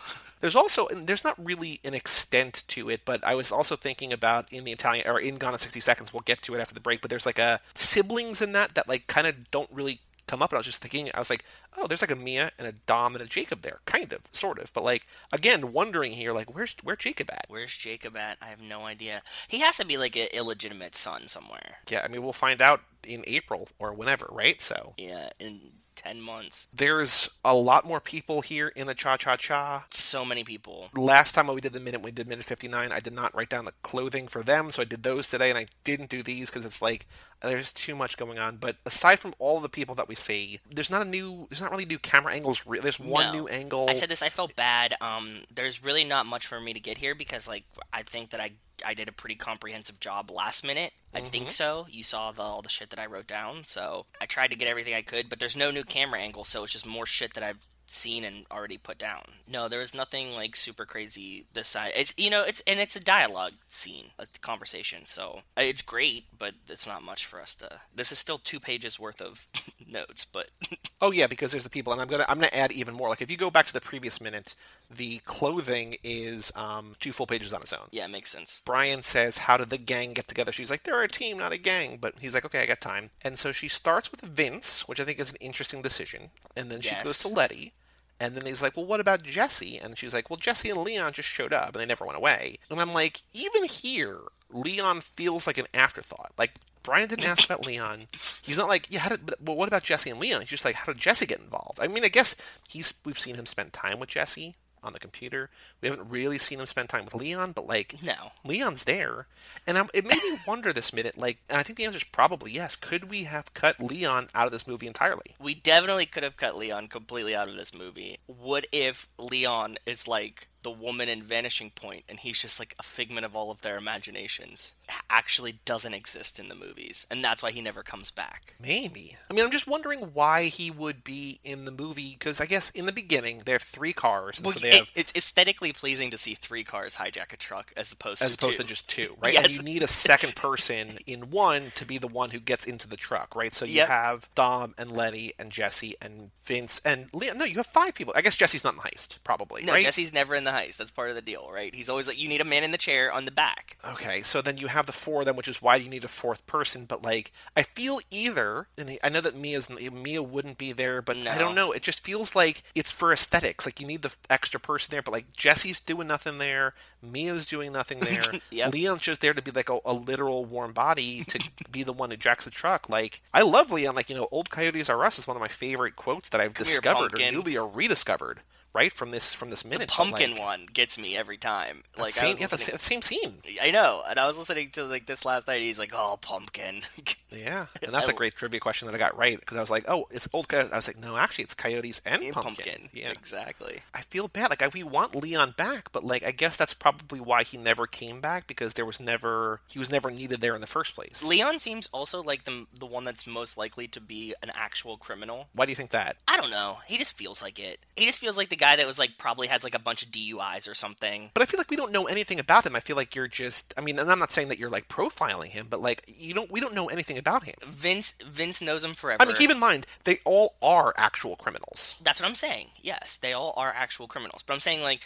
There's also and there's not really an extent to it, but I was also thinking about in the Italian or in Gone in 60 Seconds. We'll get to it after the break, but there's like a siblings in that that like kind of don't really come up, and I was just thinking, I was like, oh, there's like a Mia and a Dom and a Jacob there, kind of, sort of, but like again, wondering here, like where's where Jacob at? Where's Jacob at? I have no idea. He has to be like an illegitimate son somewhere. Yeah, I mean, we'll find out in April or whenever, right? So yeah, and 10 months. There's a lot more people here in the Cha Cha Cha. So many people. Last time when we did the minute, we did minute 59. I did not write down the clothing for them, so I did those today, and I didn't do these because it's like there's too much going on. But aside from all the people that we see, there's not a new, there's not really new camera angles. There's one no. new angle. I said this. I felt bad. Um, there's really not much for me to get here because like I think that I I did a pretty comprehensive job last minute. I Mm-hmm. think so. You saw the, all the shit that I wrote down, so I tried to get everything I could. But there's no new camera angle, so it's just more shit that I've seen and already put down. No, there was nothing like super crazy this side. It's you know it's and it's a dialogue scene, a conversation. So uh, it's great, but it's not much for us to. This is still two pages worth of notes, but oh yeah because there's the people and i'm gonna i'm gonna add even more like if you go back to the previous minute the clothing is um, two full pages on its own yeah, it makes sense. Brian says, How did the gang get together? She's like, They're a team, not a gang. But he's like, Okay, I got time. And so she starts with Vince, which I think is an interesting decision. And then she Yes. goes to Letty. And then he's like, Well, what about Jesse? And she's like, Well, Jesse and Leon just showed up and they never went away. And I'm like, Even here, Leon feels like an afterthought. Like, Brian didn't ask about Leon. He's not like, yeah. How did, well, what about Jesse and Leon? He's just like, how did Jesse get involved? I mean, I guess he's we've seen him spend time with Jesse on the computer. We haven't really seen him spend time with Leon, but like, No. Leon's there, and I'm, it made me wonder this minute. Like, and I think the answer is probably yes. Could we have cut Leon out of this movie entirely? We definitely could have cut Leon completely out of this movie. What if Leon is like the woman in Vanishing Point and he's just like a figment of all of their imaginations? Actually doesn't exist in the movies, and that's why he never comes back. Maybe. I mean, I'm just wondering why he would be in the movie because I guess in the beginning they have three cars, Well, so they it- have it's aesthetically pleasing to see three cars hijack a truck as opposed as to opposed two. to just two, right? Yes. And you need a second person in one to be the one who gets into the truck, right? So you Yep. have Dom and Letty and Jesse and Vince and Leon. No, you have five people. I guess Jesse's not in the heist, probably. no, right? Jesse's never in the heist. That's part of the deal, right? He's always like, you need a man in the chair on the back. Okay, so then you have the four of them, which is why you need a fourth person. But like, I feel either, and I know that Mia's Mia wouldn't be there, but I don't know. It just feels like it's for aesthetics. Like you need the extra person there, but like Jesse's doing nothing there, Mia's doing nothing there. Yep. Leon's just there to be like a, a literal warm body to be the one who jacks the truck. Like I love Leon. Like you know, "Old Coyotes Are Us" is one of my favorite quotes that I've Come here, discovered or newly or rediscovered. Right from this from this The minute, but, pumpkin like, one gets me every time. Like I same, yeah, the same scene. I know, and I was listening to like this last night. He's like, "Oh, pumpkin." Yeah, and that's I- a great trivia question that I got right because I was like, "Oh, it's old coyotes." I was like, "No, actually, it's coyotes and, And pumpkin." pumpkin. Yeah, exactly. I feel bad. Like, I, we want Leon back, but like, I guess that's probably why he never came back because there was never he was never needed there in the first place. Leon seems also like the the one that's most likely to be an actual criminal. Why do you think that? I don't know. He just feels like it. He just feels like the guy that was like probably has like a bunch of DUIs or something. But I feel like we don't know anything about him. I feel like you're just I mean, and I'm not saying that you're like profiling him, but like you don't we don't know anything about him. Vince Vince knows him forever. I mean, keep in mind they all are actual criminals. That's what I'm saying. Yes, they all are actual criminals. But I'm saying like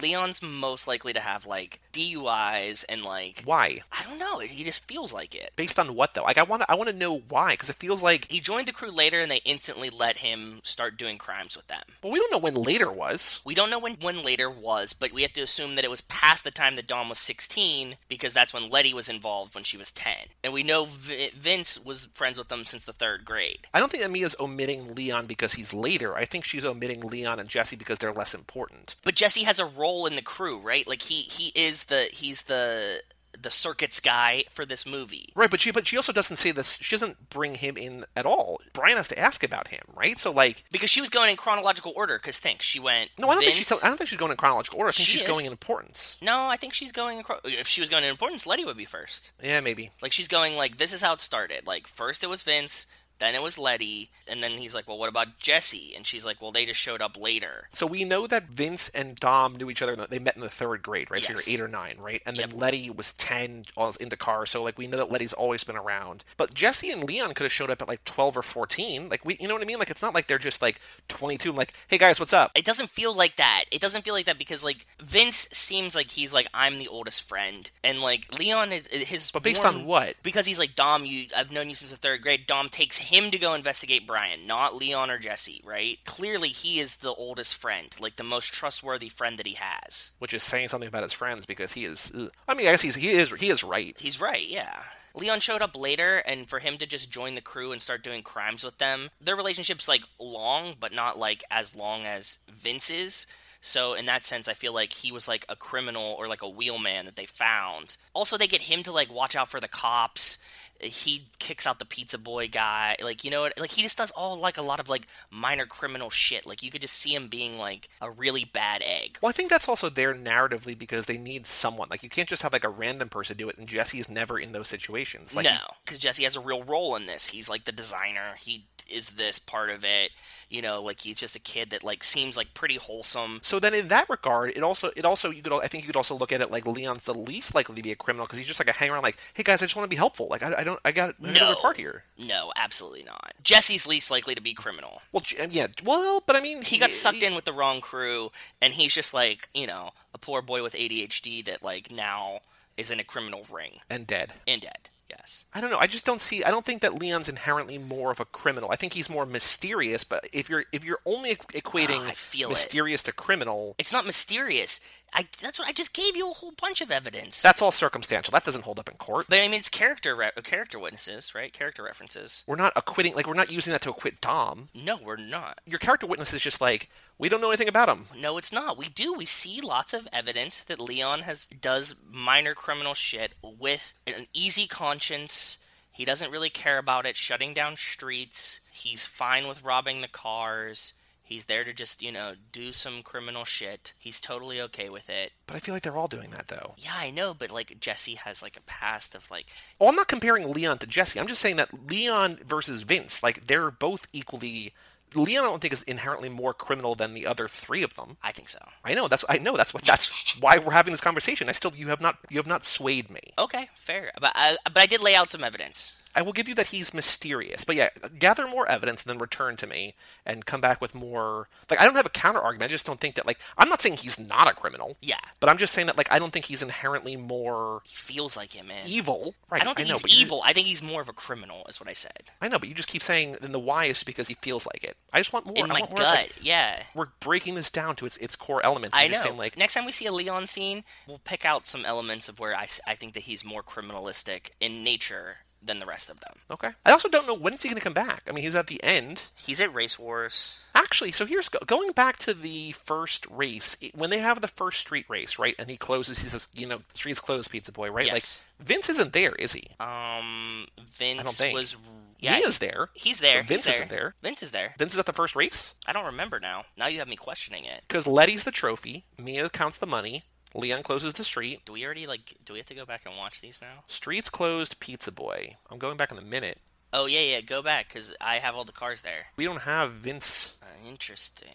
Leon's most likely to have like DUIs and like Why? I don't know. He just feels like it. Based on what though? Like I want to I want to know why because it feels like He joined the crew later, and they instantly let him start doing crimes with them. well we don't know when later was. We don't know when when later was, but we have to assume that it was past the time that Dom was 16 because that's when Letty was involved when she was 10, and we know v- Vince was friends with them since the third grade. I don't think Amia's omitting Leon because he's later. I think she's omitting Leon and Jesse because they're less important. But Jesse has a role in the crew, right? Like he he is the he's the the circuits guy for this movie. Right, but she but she also doesn't say this. She doesn't bring him in at all. Brian has to ask about him, right? So like, Because she was going in chronological order. Because think she went. no, I don't think she's. I don't think she's going in chronological order. I think She she's is. going in importance. No, I think she's going. If she was going in importance, Letty would be first. Yeah, maybe. Like she's going like this is how it started. Like first it was Vince, then it was Letty, and then he's like, well, what about Jesse? And she's like, well, they just showed up later. So we know that Vince and Dom knew each other. in They met in the third grade, right? Yes. So you're eight or nine, right? And then Yep. Letty was ten, all into cars. So like we know that Letty's always been around. But Jesse and Leon could have showed up at like twelve or fourteen. Like we, you know what I mean? Like it's not like they're just like twenty two. Like, hey guys, what's up? It doesn't feel like that. It doesn't feel like that because like Vince seems like he's like I'm the oldest friend, and like Leon is his. But based on what? Because he's like Dom. You, I've known you since the third grade. Dom takes him to go investigate Brian, not Leon or Jesse. Right? Clearly, he is the oldest friend, like the most trustworthy friend that he has. Which is saying something about his friends because he is. ugh. I mean, I guess he's he is he is right. He's right, yeah. Leon showed up later, and for him to just join the crew and start doing crimes with them, their relationship's like long, but not like as long as Vince's. So in that sense, I feel like he was like a criminal or like a wheelman that they found. Also, they get him to like watch out for the cops. He kicks out the pizza boy guy. Like you know what? Like he just does all like a lot of like minor criminal shit. Like you could just see him being like a really bad egg. Well, I think that's also there narratively because they need someone. Like you can't just have like a random person do it, and Jesse's never in those situations. Like, no, because Jesse has a real role in this. He's like the designer. He is this part of it. You know, like he's just a kid that like seems like pretty wholesome. So then, in that regard, it also it also you could I think you could also look at it like Leon's the least likely to be a criminal because he's just like a hang around like, hey guys, I just want to be helpful. Like I, I don't I got another No. part here. No, absolutely not. Jesse's least likely to be criminal. Well, yeah, well, but I mean, He got sucked in with the wrong crew, and he's just like you know a poor boy with ADHD that like now is in a criminal ring and dead. and dead. Yes. I don't know. I just don't see. I don't think that Leon's inherently more of a criminal. I think he's more mysterious. But if you're if you're only equating Ah, feel it. mysterious to criminal, It's not mysterious. I that's what I just gave you a whole bunch of evidence. that's all circumstantial. That doesn't hold up in court. but I mean, it's character re- character witnesses, right? Character references. We're not acquitting. Like we're not using that to acquit Dom. No, we're not. Your character witness is just like we don't know anything about him. No, it's not. We do. We see lots of evidence that Leon has does minor criminal shit with an easy conscience. He doesn't really care about it, shutting down streets. He's fine with robbing the cars. He's there to just, you know, do some criminal shit. He's totally okay with it. But I feel like they're all doing that though. Yeah, I know, but like Jesse has like a past of like Oh, I'm not comparing Leon to Jesse. I'm just saying that Leon versus Vince, like they're both equally. Leon, I don't think is inherently more criminal than the other three of them. I think so. I know that's I know that's what that's why we're having this conversation. I still you have not you have not swayed me. Okay, fair. But I but I did lay out some evidence. I will give you that he's mysterious, but yeah, gather more evidence and then return to me and come back with more. Like I don't have a counter argument. I just don't think that like I'm not saying he's not a criminal. Yeah. But I'm just saying that like I don't think he's inherently more He feels like him, man. evil. Right. I don't think know, he's evil. I think he's more of a criminal, is what I said. I know, but you just keep saying then the why is because he feels like it. I just want more. In I my want more gut, like, yeah. we're breaking this down to its its core elements. I know. Saying, like Next time we see a Leon scene, we'll pick out some elements of where I, I think that he's more criminalistic in nature than the rest of them. okay. I also don't know when is he going to come back. I mean, he's at the end. He's at Race Wars. Actually, so here's go- going back to the first race when they have the first street race, right? And he closes. He says, "You know, streets closed, Pizza Boy." Right? Yes. Like Vince isn't there, is he? Um, Vince think. was. Yeah, Mia's there. He's there. Vince he's isn't there. Vince is there. Vince is at the first race I don't remember now. Now you have me questioning it. because Letty's the trophy. Mia counts the money. Leon closes the street. Do we already like? Do we have to go back and watch these now? Streets closed, Pizza Boy. I'm going back in a minute. Oh yeah, yeah. Go back because I have all the cars there. We don't have Vince. Uh, interesting.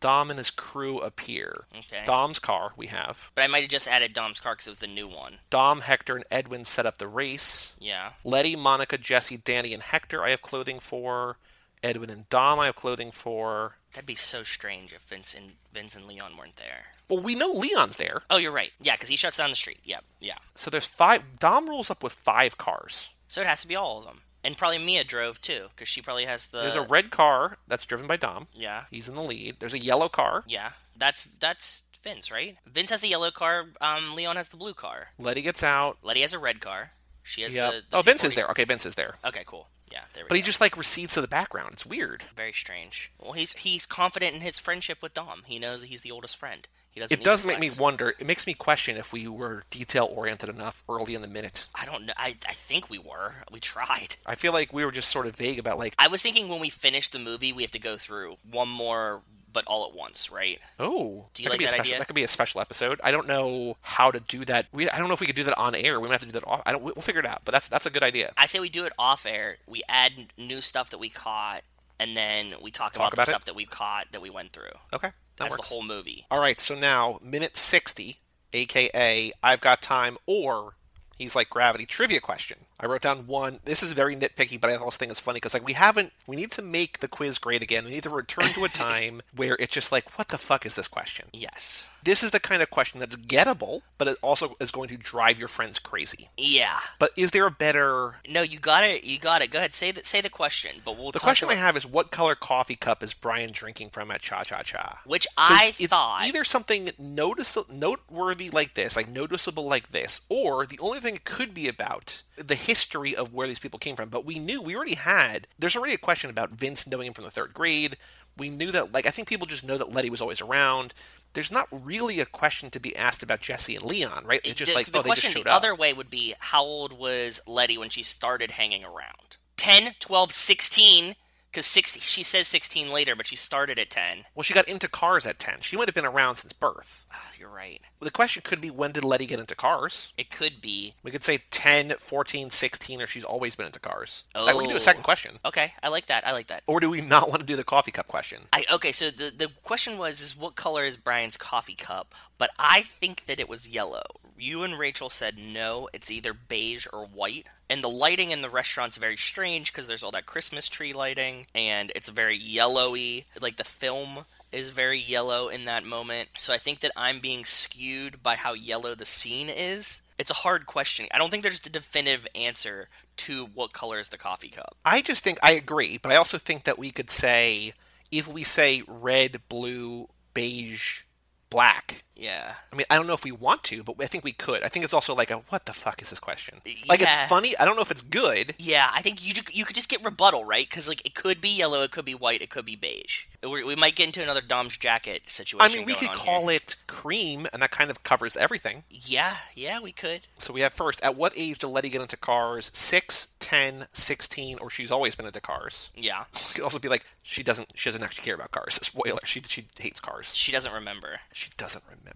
Dom and his crew appear. Okay. Dom's car we have. But I might have just added Dom's car because it was the new one. Dom, Hector, and Edwin set up the race. Yeah. Letty, Monica, Jesse, Danny, and Hector I have clothing for. Edwin and Dom I have clothing for. That'd be so strange if Vince and Vince and Leon weren't there. Well, we know Leon's there. Oh, you're right. Yeah, because he shuts down the street. Yep. yeah. So there's five. Dom rolls up with five cars. So it has to be all of them. And probably Mia drove too, because she probably has the. There's a red car that's driven by Dom. Yeah, He's in the lead. There's a yellow car. yeah. That's that's Vince, right? Vince has the yellow car. Um, Leon has the blue car. Letty gets out. Letty has a red car. She has Yeah. the. the Oh, Vince is there. Okay, Vince is there. Okay, cool. Yeah, there we But go. he just like recedes to the background. It's weird. very strange. Well, he's he's confident in his friendship with Dom. He knows that he's the oldest friend. He doesn't. It does make me wonder. It makes me question if we were detail oriented enough early in the minute. I don't know. I I think we were. We tried. I feel like we were just sort of vague about like, I was thinking when we finish the movie, we have to go through one more, but all at once, right? oh, Do you that could like be a that special, idea? That could be a special episode. I don't know how to do that. We, I don't know if we could do that on air. We might have to do that off. I don't. We'll figure it out. But that's that's a good idea. I say we do it off air. We add new stuff that we caught, and then we talk, about, about the it? stuff that we caught that we went through. Okay, that That's works. the whole movie. All right, so now minute 60, aka I've got time, or he's like gravity trivia question. I wrote down one. This is very nitpicky, but I also think it's funny because like we haven't. We need to make the quiz great again. We need to return to a time where it's just like, what the fuck is this question? Yes. This is the kind of question that's gettable, but it also is going to drive your friends crazy. Yeah. But is there a better? No, you got it. You got it. Go ahead. Say the say the question. But we'll. The question I have is, what color coffee cup is Brian drinking from at Cha Cha Cha? Which I thought. either something notice- noteworthy like this, like noticeable like this, or the only thing it could be about the history of where these people came from. But we knew we already had. There's already a question about Vince knowing him from the third grade. We knew that. Like I think people just know that Letty was always around. There's not really a question to be asked about Jesse and Leon, right? It's just the, like the oh, they question the up. other way would be how old was Letty when she started hanging around? 10, 12, 16 cuz 60 she says 16 later but she started at 10. Well, she got into cars at ten. She might have been around since birth. Ah, you're right. The question could be when did Letty get into cars? It could be. We could say 10, 14, 16, or she's always been into cars. Like, we can do Oh. a second question. Okay, I like that. I like that. Or do we not want to do the coffee cup question? I okay, so the the question was is what color is Brian's coffee cup? But I think that it was yellow. You and Rachel said no, it's either beige or white. And the lighting in the restaurant's very strange because there's all that Christmas tree lighting and it's very yellowy. Like the film is very yellow in that moment. So I think that I'm being skewed by how yellow the scene is. It's a hard question. I don't think there's a definitive answer to what color is the coffee cup. I just think I agree, but I also think that we could say if we say red, blue, beige, black. Yeah. I mean, I don't know if we want to, but I think we could. I think it's also like a what the fuck is this question? Like Yeah. it's funny. I don't know if it's good. Yeah, I think you you could just get rebuttal, right? Because like it could be yellow, it could be white, it could be beige. we we might get into another Dom's jacket situation. I mean, we could call here. it cream, and that kind of covers everything. Yeah, yeah, we could. So we have first, at what age did Letty get into cars? 6, 10, 16, or she's always been into cars? Yeah, It could also be like she doesn't she doesn't actually care about cars. Spoiler, she she hates cars. she doesn't remember. She doesn't remember.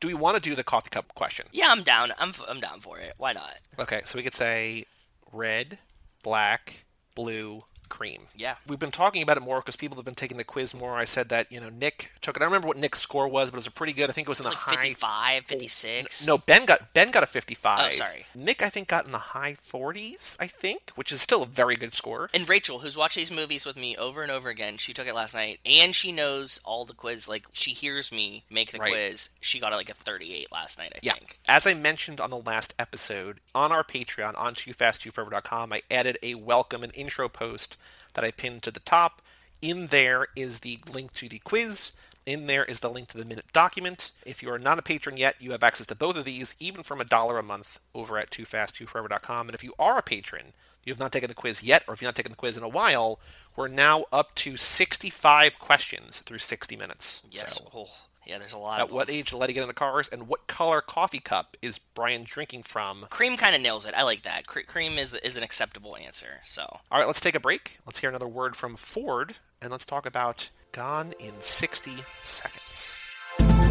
Do we want to do the coffee cup question? Yeah, I'm down. I'm I'm down for it. Why not? Okay, so we could say red, black, blue, cream. Yeah. We've been talking about it more because people have been taking the quiz more. I said that, you know, Nick took it. I don't remember what Nick's score was, but it was a pretty good. I think it was in It was the like high 55, 56. No, Ben got Ben got a 55. Oh, sorry. Nick I think got in the high 40s, I think, which is still a very good score. And Rachel, who's watched these movies with me over and over again, she took it last night, and she knows all the quiz. Like she hears me make the Right. quiz. She got like a 38 last night, I Yeah. think. As I mentioned on the last episode, on our Patreon, on toofast2forever.com, I added a welcome and intro post that I pinned to the top. In there is the link to the quiz. In there is the link to the minute document. If you are not a patron yet, you have access to both of these, even from a dollar a month over at toofast2forever.com. And if you are a patron, you have not taken the quiz yet, or if you've not taken the quiz in a while, we're now up to 65 questions through 60 minutes. Yes. So- Oh, yeah. There's a lot at of what them. age did Letty get in the cars, and what color coffee cup is Brian drinking from? Cream kind of nails it. I like that. Cream is is an acceptable answer. So All right, let's take a break. Let's hear another word from Ford, and let's talk about Gone in 60 Seconds.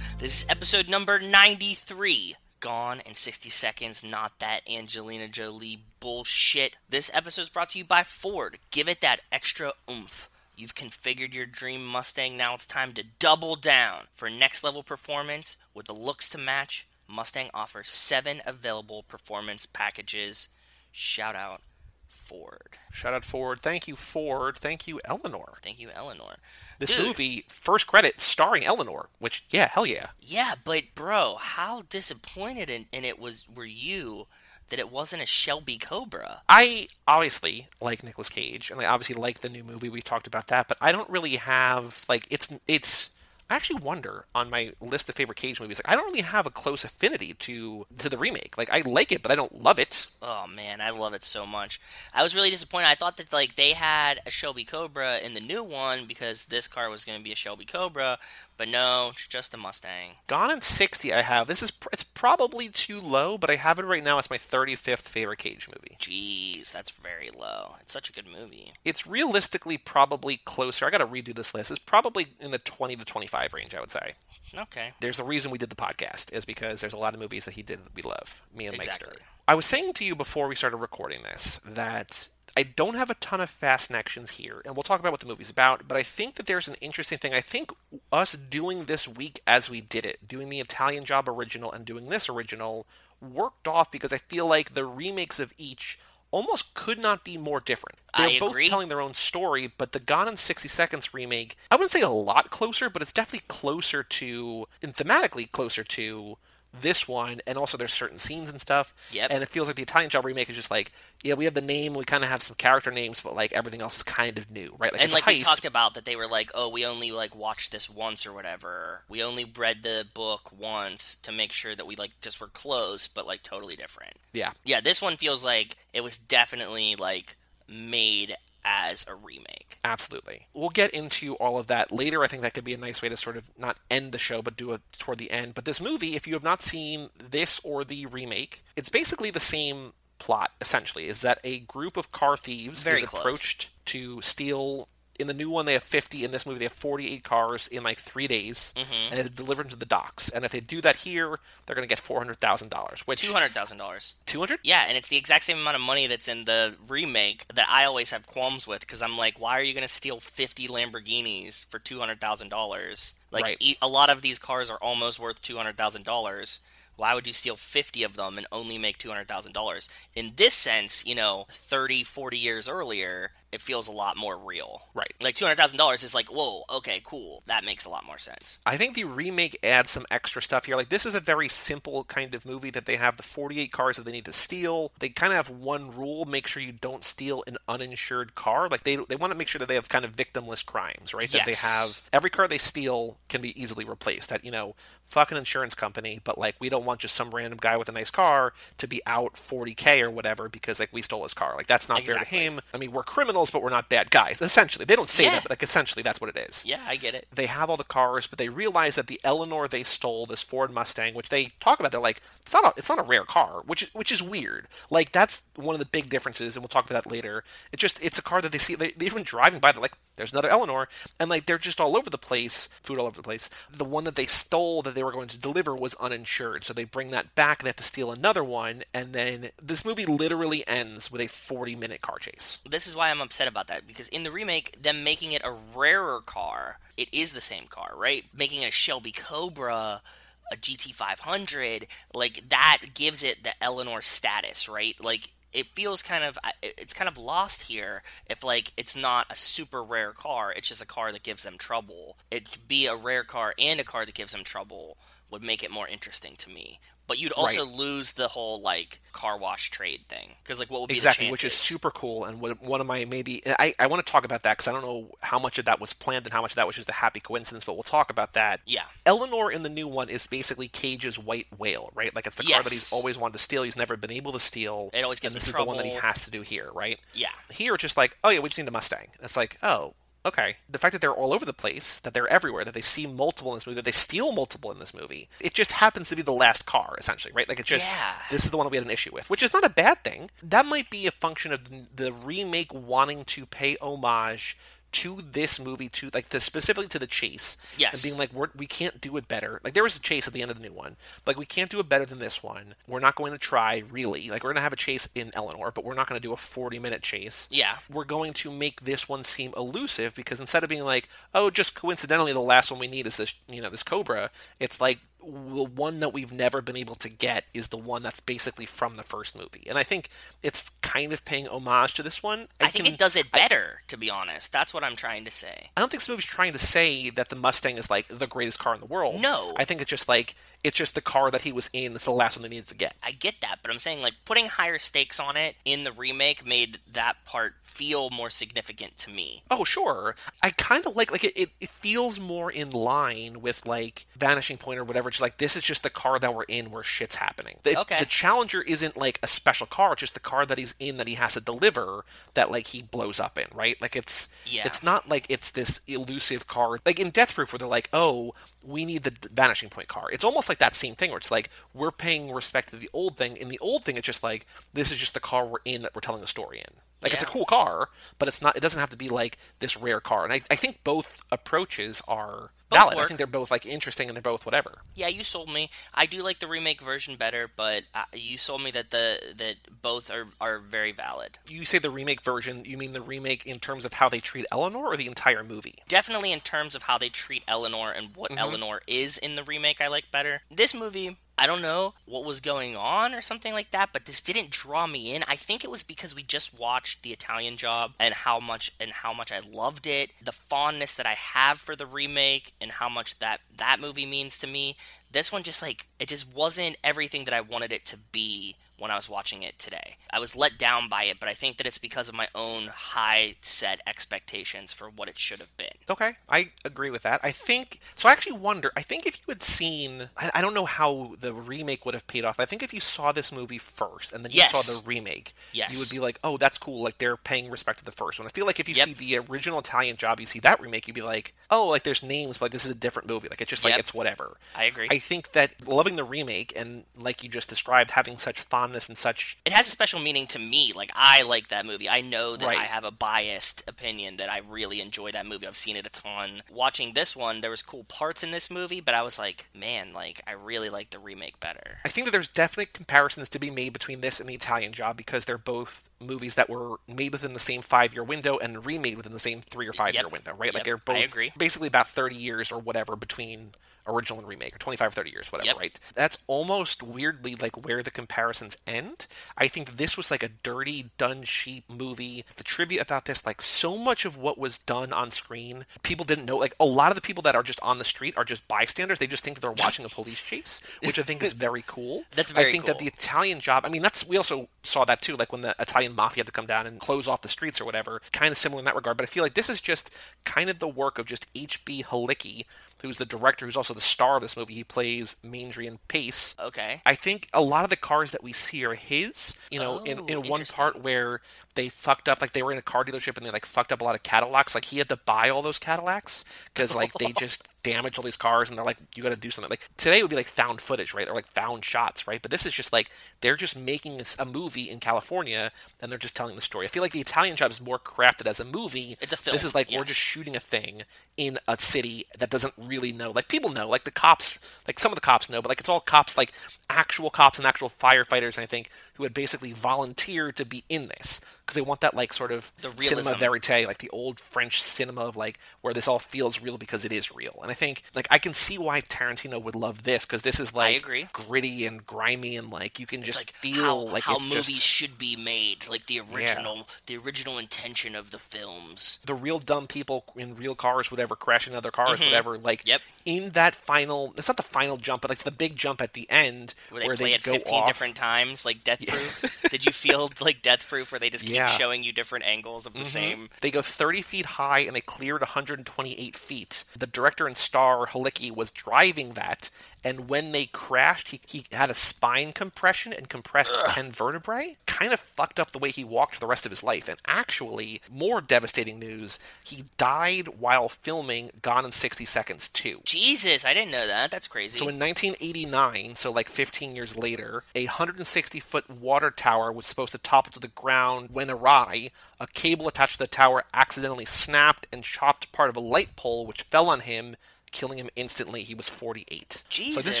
This is episode number 93. Gone in 60 seconds, not that Angelina Jolie bullshit. This episode is brought to you by Ford. Give it that extra oomph. You've configured your dream Mustang, now it's time to double down. For next level performance with the looks to match, Mustang offers seven available performance packages. Shout out Ford. Shout out Ford. Thank you, Ford. Thank you, Eleanor. Thank you, Eleanor. This Dude. movie, first credit, starring Eleanor, which, yeah, hell yeah. Yeah, but bro, how disappointed in, in it was were you that it wasn't a Shelby Cobra? I obviously like Nicolas Cage, and I obviously like the new movie. We talked about that, but I don't really have like it's it's. I actually wonder on my list of favorite Cage movies. Like I don't really have a close affinity to to the remake. Like I like it, but I don't love it. Oh man, I love it so much. I was really disappointed. I thought that like they had a Shelby Cobra in the new one because this car was going to be a Shelby Cobra, but no, it's just a Mustang. Gone in sixty. I have this is pr- it's probably too low, but I have it right now as my thirty fifth favorite Cage movie. Jeez, that's very low. It's such a good movie. It's realistically probably closer. I got to redo this list. It's probably in the twenty to twenty five range. I would say. Okay. There's a reason we did the podcast is because there's a lot of movies that he did that we love. Me and Exactly. Meister. I was saying to you before we started recording this that I don't have a ton of fast connections here, and we'll talk about what the movie's about, but I think that there's an interesting thing. I think us doing this week as we did it, doing the Italian Job original and doing this original, worked off because I feel like the remakes of each almost could not be more different. They're I both agree. telling their own story, but the Gone in 60 Seconds remake, I wouldn't say a lot closer, but it's definitely closer to, and thematically closer to this one, and also there's certain scenes and stuff. Yep. And it feels like the Italian Job remake is just like, yeah, we have the name, we kind of have some character names, but like everything else is kind of new, right? Like and like we talked about that they were like oh we only like watched this once or whatever we only read the book once to make sure that we like just were close but like totally different yeah. yeah this one feels like it was definitely like made as a remake Absolutely. We'll get into all of that later. I think that could be a nice way to sort of not end the show, but do it toward the end. But this movie, if you have not seen this or the remake, it's basically the same plot, essentially, is that a group of car thieves Very is close. approached to steal. In the new one, they have 50. In this movie, they have 48 cars in like three days, Mm-hmm. and they deliver them to the docks. And if they do that here, they're going to get $400,000, which $200000 200 yeah and it's the exact same amount of money that's in the remake that i always have qualms with because i'm like why are you going to steal 50 lamborghinis for $200000 like Right. e- a lot of these cars are almost worth $200000 why would you steal 50 of them and only make $200000 in this sense you know 30 40 years earlier it feels a lot more real Right. like $200000 is like whoa okay cool that makes a lot more sense I think the remake adds some extra stuff here. Like this is a very simple kind of movie that they have the 48 cars that they need to steal. They kind of have one rule: make sure you don't steal an uninsured car. Like they they want to make sure that they have kind of victimless crimes, right? That they have every car they steal can be easily replaced. That you know, fuck an insurance company, but like we don't want just some random guy with a nice car to be out 40k or whatever because like we stole his car. Like that's not Exactly. fair to him. I mean, we're criminals, but we're not bad guys. Essentially, they don't say Yeah. that, but like essentially that's what it is yeah i get it they have all the cars, but they realize that the Eleanor they stole, this Ford Mustang, which they talk about, they're like, it's not a, it's not a rare car, which is, which is weird. Like that's one of the big differences, and we'll talk about that later. It's just it's a car that they see, they, even driving by, they're like, there's another Eleanor, and like they're just all over the place, food all over the place. The one that they stole that they were going to deliver was uninsured, so they bring that back. They have to steal another one, and then this movie literally ends with a 40 minute car chase. this is why I'm upset about that because in the remake, them making it a rarer car, it is the same car, right? Making it a Shelby Cobra, a GT500, like that gives it the Eleanor status, right? Like it feels kind of it's kind of lost here if like it's not a super rare car, it's just a car that gives them trouble. It to be a rare car and a car that gives them trouble would make it more interesting to me. But you'd also lose the whole like car wash trade thing because like what would be exactly, which is super cool. And what, one of my maybe I, I want to talk about that because I don't know how much of that was planned and how much of that was just a happy coincidence. But we'll talk about that. Yeah. Eleanor in the new one is basically Cage's white whale, right? Like it's the car that he's always wanted to steal. He's never been able to steal. It always gives and this is the one that he has to do here, right? Yeah. Here, it's just like, oh yeah, we just need a Mustang. It's like, oh, okay. The fact that they're all over the place, that they're everywhere, that they see multiple in this movie, that they steal multiple in this movie, it just happens to be the last car, essentially, right? Like it's just Yeah. this is the one that we had an issue with, which is not a bad thing. That might be a function of the remake wanting to pay homage to this movie, to like to specifically to the chase, Yes. and being like, we're, we can't do it better. Like there was a chase at the end of the new one, like, we can't do it better than this one. We're not going to try really. Like we're going to have a chase in Eleanor, but we're not going to do a 40 minute chase. Yeah. We're going to make this one seem elusive because instead of being like, oh, just coincidentally, the last one we need is this, you know, this Cobra. It's like the one that we've never been able to get is the one that's basically from the first movie, and I think it's kind of paying homage to this one. I think can- it does it better, to be honest. That's what I'm trying to say. I don't think this movie's trying to say that the Mustang is like the greatest car in the world. No. I think it's just like it's just the car that he was in. It's the last one they needed to get. I get that, but I'm saying like putting higher stakes on it in the remake made that part feel more significant to me. Oh, sure. I kind of like like it, it. It feels more in line with like Vanishing Point or whatever. Just like this is just the car that we're in where shit's happening. The, Okay. The Challenger isn't like a special car. It's just the car that he's in that he has to deliver that like he blows up in. Right. Like it's Yeah. it's not like it's this elusive car like in Death Proof where they're like oh we need the Vanishing Point car. It's almost like that same thing where it's like we're paying respect to the old thing. In the old thing, it's just like this is just the car we're in that we're telling a story in. Like it's a cool car, but it's not. It doesn't have to be like this rare car. And I, I think both approaches are Both valid. I think they're both like interesting and they're both whatever. Yeah, you sold me. I do like the remake version better, but uh, you sold me that the that both are are very valid. You say the remake version. You mean the remake in terms of how they treat Eleanor or the entire movie? Definitely in terms of how they treat Eleanor and what Mm-hmm. Eleanor is in the remake, I like better. This movie, I don't know what was going on or something like that, but this didn't draw me in. I think it was because we just watched The Italian Job and how much and how much I loved it, the fondness that I have for the remake and how much that that movie means to me. This one just like it just wasn't everything that I wanted it to be when I was watching it today. I was let down by it, but I think that it's because of my own high set expectations for what it should have been. Okay, I agree with that. I think so. I actually wonder. I think if you had seen, I, I don't know how the remake would have paid off. I think if you saw this movie first and then you Yes. saw the remake, Yes. you would be like, "Oh, that's cool." Like they're paying respect to the first one. I feel like if you Yep. see the original Italian Job, you see that remake, you'd be like, "Oh, like there's names, but like, this is a different movie." Like it's just like Yep. it's whatever. I agree. I think that loving the remake and like you just described, having such fondness and such it has a special meaning to me. Like I like that movie. I know that Right. I have a biased opinion that I really enjoy that movie. I've seen it a ton. Watching this one, there was cool parts in this movie, but I was like, man, like I really like the remake better. I think that there's definitely comparisons to be made between this and the Italian Job because they're both movies that were made within the same five year window and remade within the same three or five year window, right? Like they're both basically about 30 years or whatever between original and remake or 25 30 years whatever Yep. right? That's almost weirdly like where the comparisons end. I think this was like a dirty done cheap movie. The trivia about this like so much of what was done on screen people didn't know like a lot of the people that are just on the street are just bystanders. They just think they're watching a police chase which i think is very cool. That's very i think that the italian job i mean that's we also saw that too like when the italian mafia had to come down and close off the streets or whatever kind of similar in that regard but i feel like this is just kind of the work of just hb halicki who's the director who's also the star of this movie he plays Maindrian Pace Okay. I think a lot of the cars that we see are his. You know, in, Oh, in one part where they fucked up, like they were in a car dealership and they like fucked up a lot of Cadillacs. Like he had to buy all those Cadillacs because like they just damaged all these cars and they're like, you got to do something. Like today would be like found footage, right? Or like found shots, right? But this is just like they're just making a movie in California and they're just telling the story. I feel like the Italian Job is more crafted as a movie. It's a film, This is like we're just shooting a thing in a city that doesn't really know. Like people know, like the cops, like some of the cops know, but like it's all cops, like actual cops and actual firefighters, I think, who had basically volunteered to be in this because they want that like sort of The cinema realism. verite, like the old French cinema of like where this all feels real because it is real. And I think like I can see why Tarantino would love this because this is like agree. gritty and grimy and like you can It's just like feel how, like how it movies just should be made, like the original, the original intention of the films. the real dumb people in real cars, whatever, crashing other cars, whatever. Like Mm-hmm. Yep. in that final, it's not the final jump, but it's the big jump at the end Where they play it go 15 off. different times, like Death Proof. Did you feel like Death Proof, where they just keep Yeah. showing you different angles of the mm-hmm. same? They go 30 feet high and they cleared 128 feet. The director and star Halicki was driving that, and when they crashed, he, he had a spine compression and compressed 10 vertebrae. Kind of fucked up the way he walked for the rest of his life. And actually, more devastating news, he died while filming Gone in 60 Seconds 2. Jesus, I didn't know that. That's crazy. So in 1989, so like 15 years later, a 160 foot water tower was supposed to topple to the ground when awry. A cable attached to the tower accidentally snapped and chopped part of a light pole, which fell on him, killing him instantly. He was 48. So this is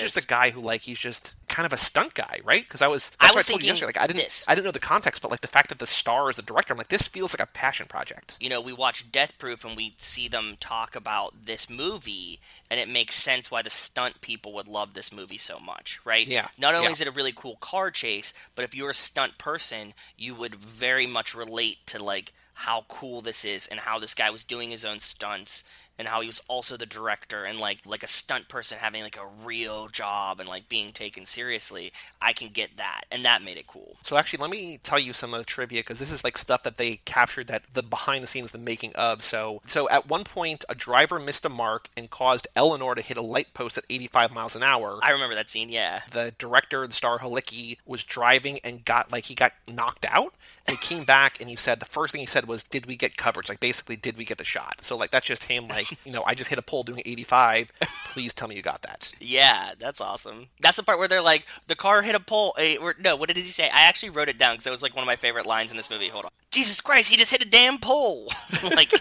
just a guy who like he's just kind of a stunt guy, right? Because I was I was I told you yesterday. Like I didn't this. I didn't know the context, but like the fact that the star is the director, I'm like this feels like a passion project. you know, we watch Death Proof and we see them talk about this movie, and it makes sense why the stunt people would love this movie so much, right? Yeah, Not only yeah. is it a really cool car chase, but if you're a stunt person, you would very much relate to like how cool this is and how this guy was doing his own stunts and how he was also the director and like like a stunt person having like a real job and like being taken seriously. I can get that, and that made it cool. So actually, let me tell you some of the trivia because this is like stuff that they captured that the behind the scenes, the making of. So, so at one point, a driver missed a mark and caused Eleanor to hit a light post at 85 miles an hour. I remember that scene. Yeah. the director, the star Halicki, was driving and got like he got knocked out. He came back and he said the first thing he said was, "Did we get coverage? Like basically, did we get the shot?" So like that's just him. Like you know, I just hit a pole doing 85. Please tell me you got that. Yeah, that's awesome. That's the part where they're like, the car hit a pole. eh, or, no, what did he say? I actually wrote it down because that was like one of my favorite lines in this movie. Hold on. Jesus Christ, he just hit a damn pole. like,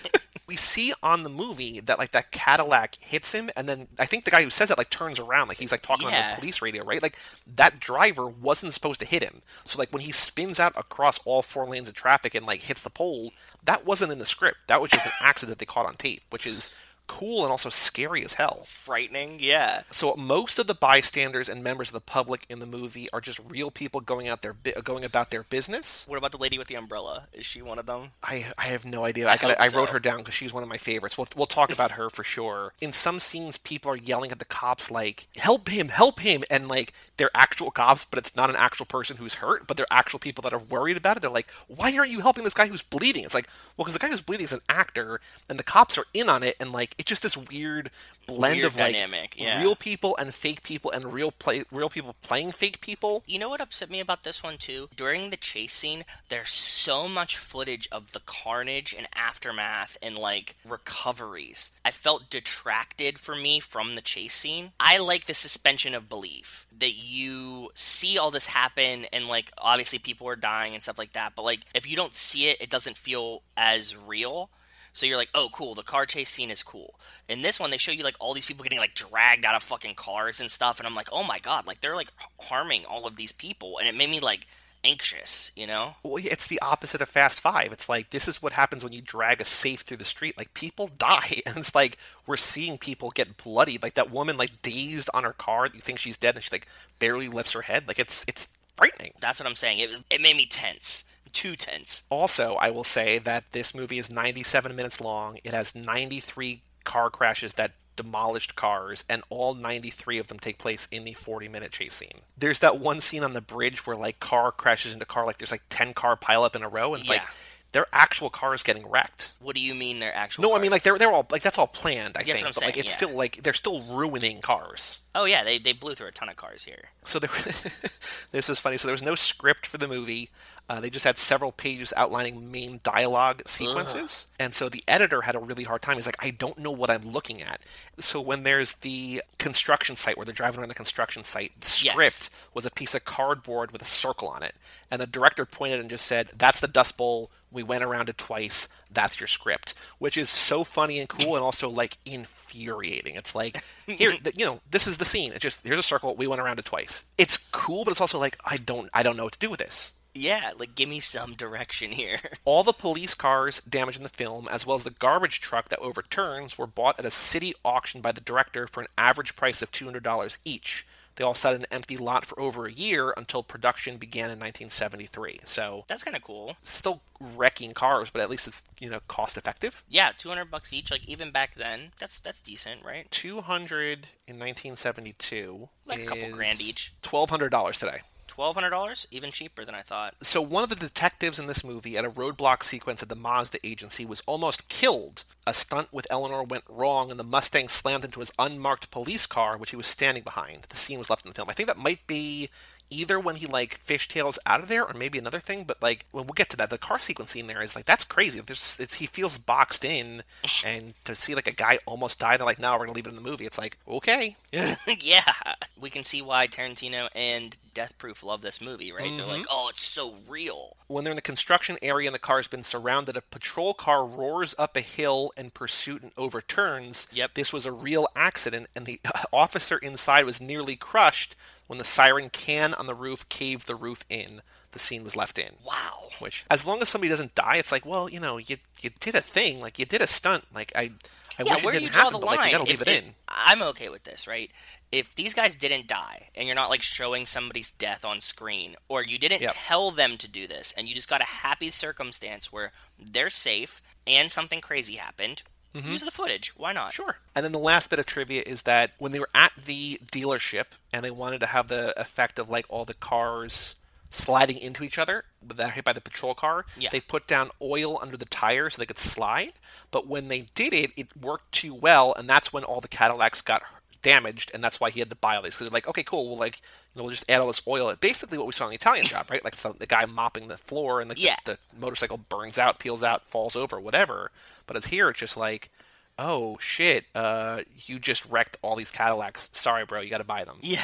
we see on the movie that like that Cadillac hits him, and then I think the guy who says it like turns around, like he's like talking on the police radio, right? Like that driver wasn't supposed to hit him. So like when he spins out across all four lanes of traffic and like hits the pole, that wasn't in the script. That was just an accident they caught on tape, which is cool and also scary as hell. frightening. Yeah. So most of the bystanders and members of the public in the movie are just real people going out their bi- going about their business. What about the lady with the umbrella? Is she one of them? I, I have no idea. I, gotta, hope I wrote so. her down because she's one of my favorites. We'll, we'll talk about her for sure. In some scenes, people are yelling at the cops like, "Help him! Help him!" And like they're actual cops, but it's not an actual person who's hurt. But they're actual people that are worried about it. They're like, "Why aren't you helping this guy who's bleeding?" It's like, well, because the guy who's bleeding is an actor, and the cops are in on it, and like it's just this weird blend Weird of like yeah. real people and fake people, and real play real people playing fake people. You know what upset me about this one too? During the chase scene, there's so much footage of the carnage and aftermath and like recoveries. I felt detracted for me from the chase scene. I like the suspension of belief that you see all this happen and like obviously people are dying and stuff like that, but like if you don't see it, it doesn't feel as real. So you're like, oh, cool. The car chase scene is cool. In this one, they show you like all these people getting like dragged out of fucking cars and stuff, and I'm like, oh my god, like they're like harming all of these people, and it made me like anxious, you know? Well, yeah, it's the opposite of Fast Five. It's like this is what happens when you drag a safe through the street. Like people die, and it's like we're seeing people get bloodied. Like that woman, like dazed on her car. You think she's dead, and she like barely lifts her head. Like it's it's frightening. That's what I'm saying. It it made me tense, too tense. Also, I will say that this movie is 97 minutes long. It has 93 car crashes that demolished cars, and all 93 of them take place in the 40 minute chase scene. There's that one scene on the bridge where like car crashes into car, like there's like 10 car pileup in a row, and like their actual cars getting wrecked. What do you mean they're actual? No, I mean like they're they're all like that's all planned. I Yeah, think, but like it's saying, still like they're still ruining cars. Oh yeah, they they blew through a ton of cars here. So there, this is funny. So there was no script for the movie. Uh, they just had several pages outlining main dialogue sequences, and so the editor had a really hard time. He's like, I don't know what I'm looking at. So when there's the construction site where they're driving around the construction site, the Yes. script was a piece of cardboard with a circle on it, and the director pointed and just said, "That's the Dust Bowl. We went around it twice. That's your script," which is so funny and cool, and also like infuriating. It's like, here, you know, this is the scene. It's just here's a circle. We went around it twice. It's cool, but it's also like I don't, I don't know what to do with this. Yeah, like give me some direction here. All the police cars damaged in the film, as well as the garbage truck that overturns, were bought at a city auction by the director for an average price of $200 each. They all sat in an empty lot for over a year until production began in 1973. So, That's kind of cool. still wrecking cars, but at least it's, you know, cost effective. Yeah, 200 bucks each. Like even back then, that's that's decent, right? 200 in 1972 Like a couple grand each. $1,200 today. twelve hundred dollars, even cheaper than I thought. So one of the detectives in this movie at a roadblock sequence at the Mazda agency was almost killed. A stunt with Eleanor went wrong, and the Mustang slammed into his unmarked police car, which he was standing behind. The scene was left in the film. I think that might be either when he like fishtails out of there or maybe another thing but like when we'll get to that the car sequence scene there is like that's crazy There's, it's, he feels boxed in and to see like a guy almost die they're like no we're gonna leave it in the movie it's like okay yeah, we can see why Tarantino and Death Proof love this movie, right? They're like, mm-hmm. oh, it's so real. when they're in the construction area and the car's been surrounded a patrol car roars up a hill in pursuit and overturns Yep. this was a real accident and the officer inside was nearly crushed when the siren can on the roof caved the roof in the scene was left in Wow. which as long as somebody doesn't die it's like well you know you you did a thing like you did a stunt like i i yeah, wish where it do you didn't draw happen the but line? like you gotta leave If it in I'm okay with this, right? If these guys didn't die and you're not like showing somebody's death on screen, or you didn't Yep. tell them to do this, and you just got a happy circumstance where they're safe and something crazy happened, use the footage. Why not? Mm-hmm. Sure. And then the last bit of trivia is that when they were at the dealership and they wanted to have the effect of like all the cars sliding into each other that hit by the patrol car, Yeah. they put down oil under the tires so they could slide. But when they did it, it worked too well, and that's when all the Cadillacs got damaged, and that's why he had to buy all these. Because they're like, okay, cool, well, like, you know, we'll just add all this oil. Basically, what we saw in the Italian job, right? Like the, the guy mopping the floor, and the, Yeah. the motorcycle burns out, peels out, falls over, whatever. But it's here, it's just like, oh shit, uh, you just wrecked all these Cadillacs. Sorry, bro, you got to buy them. Yeah.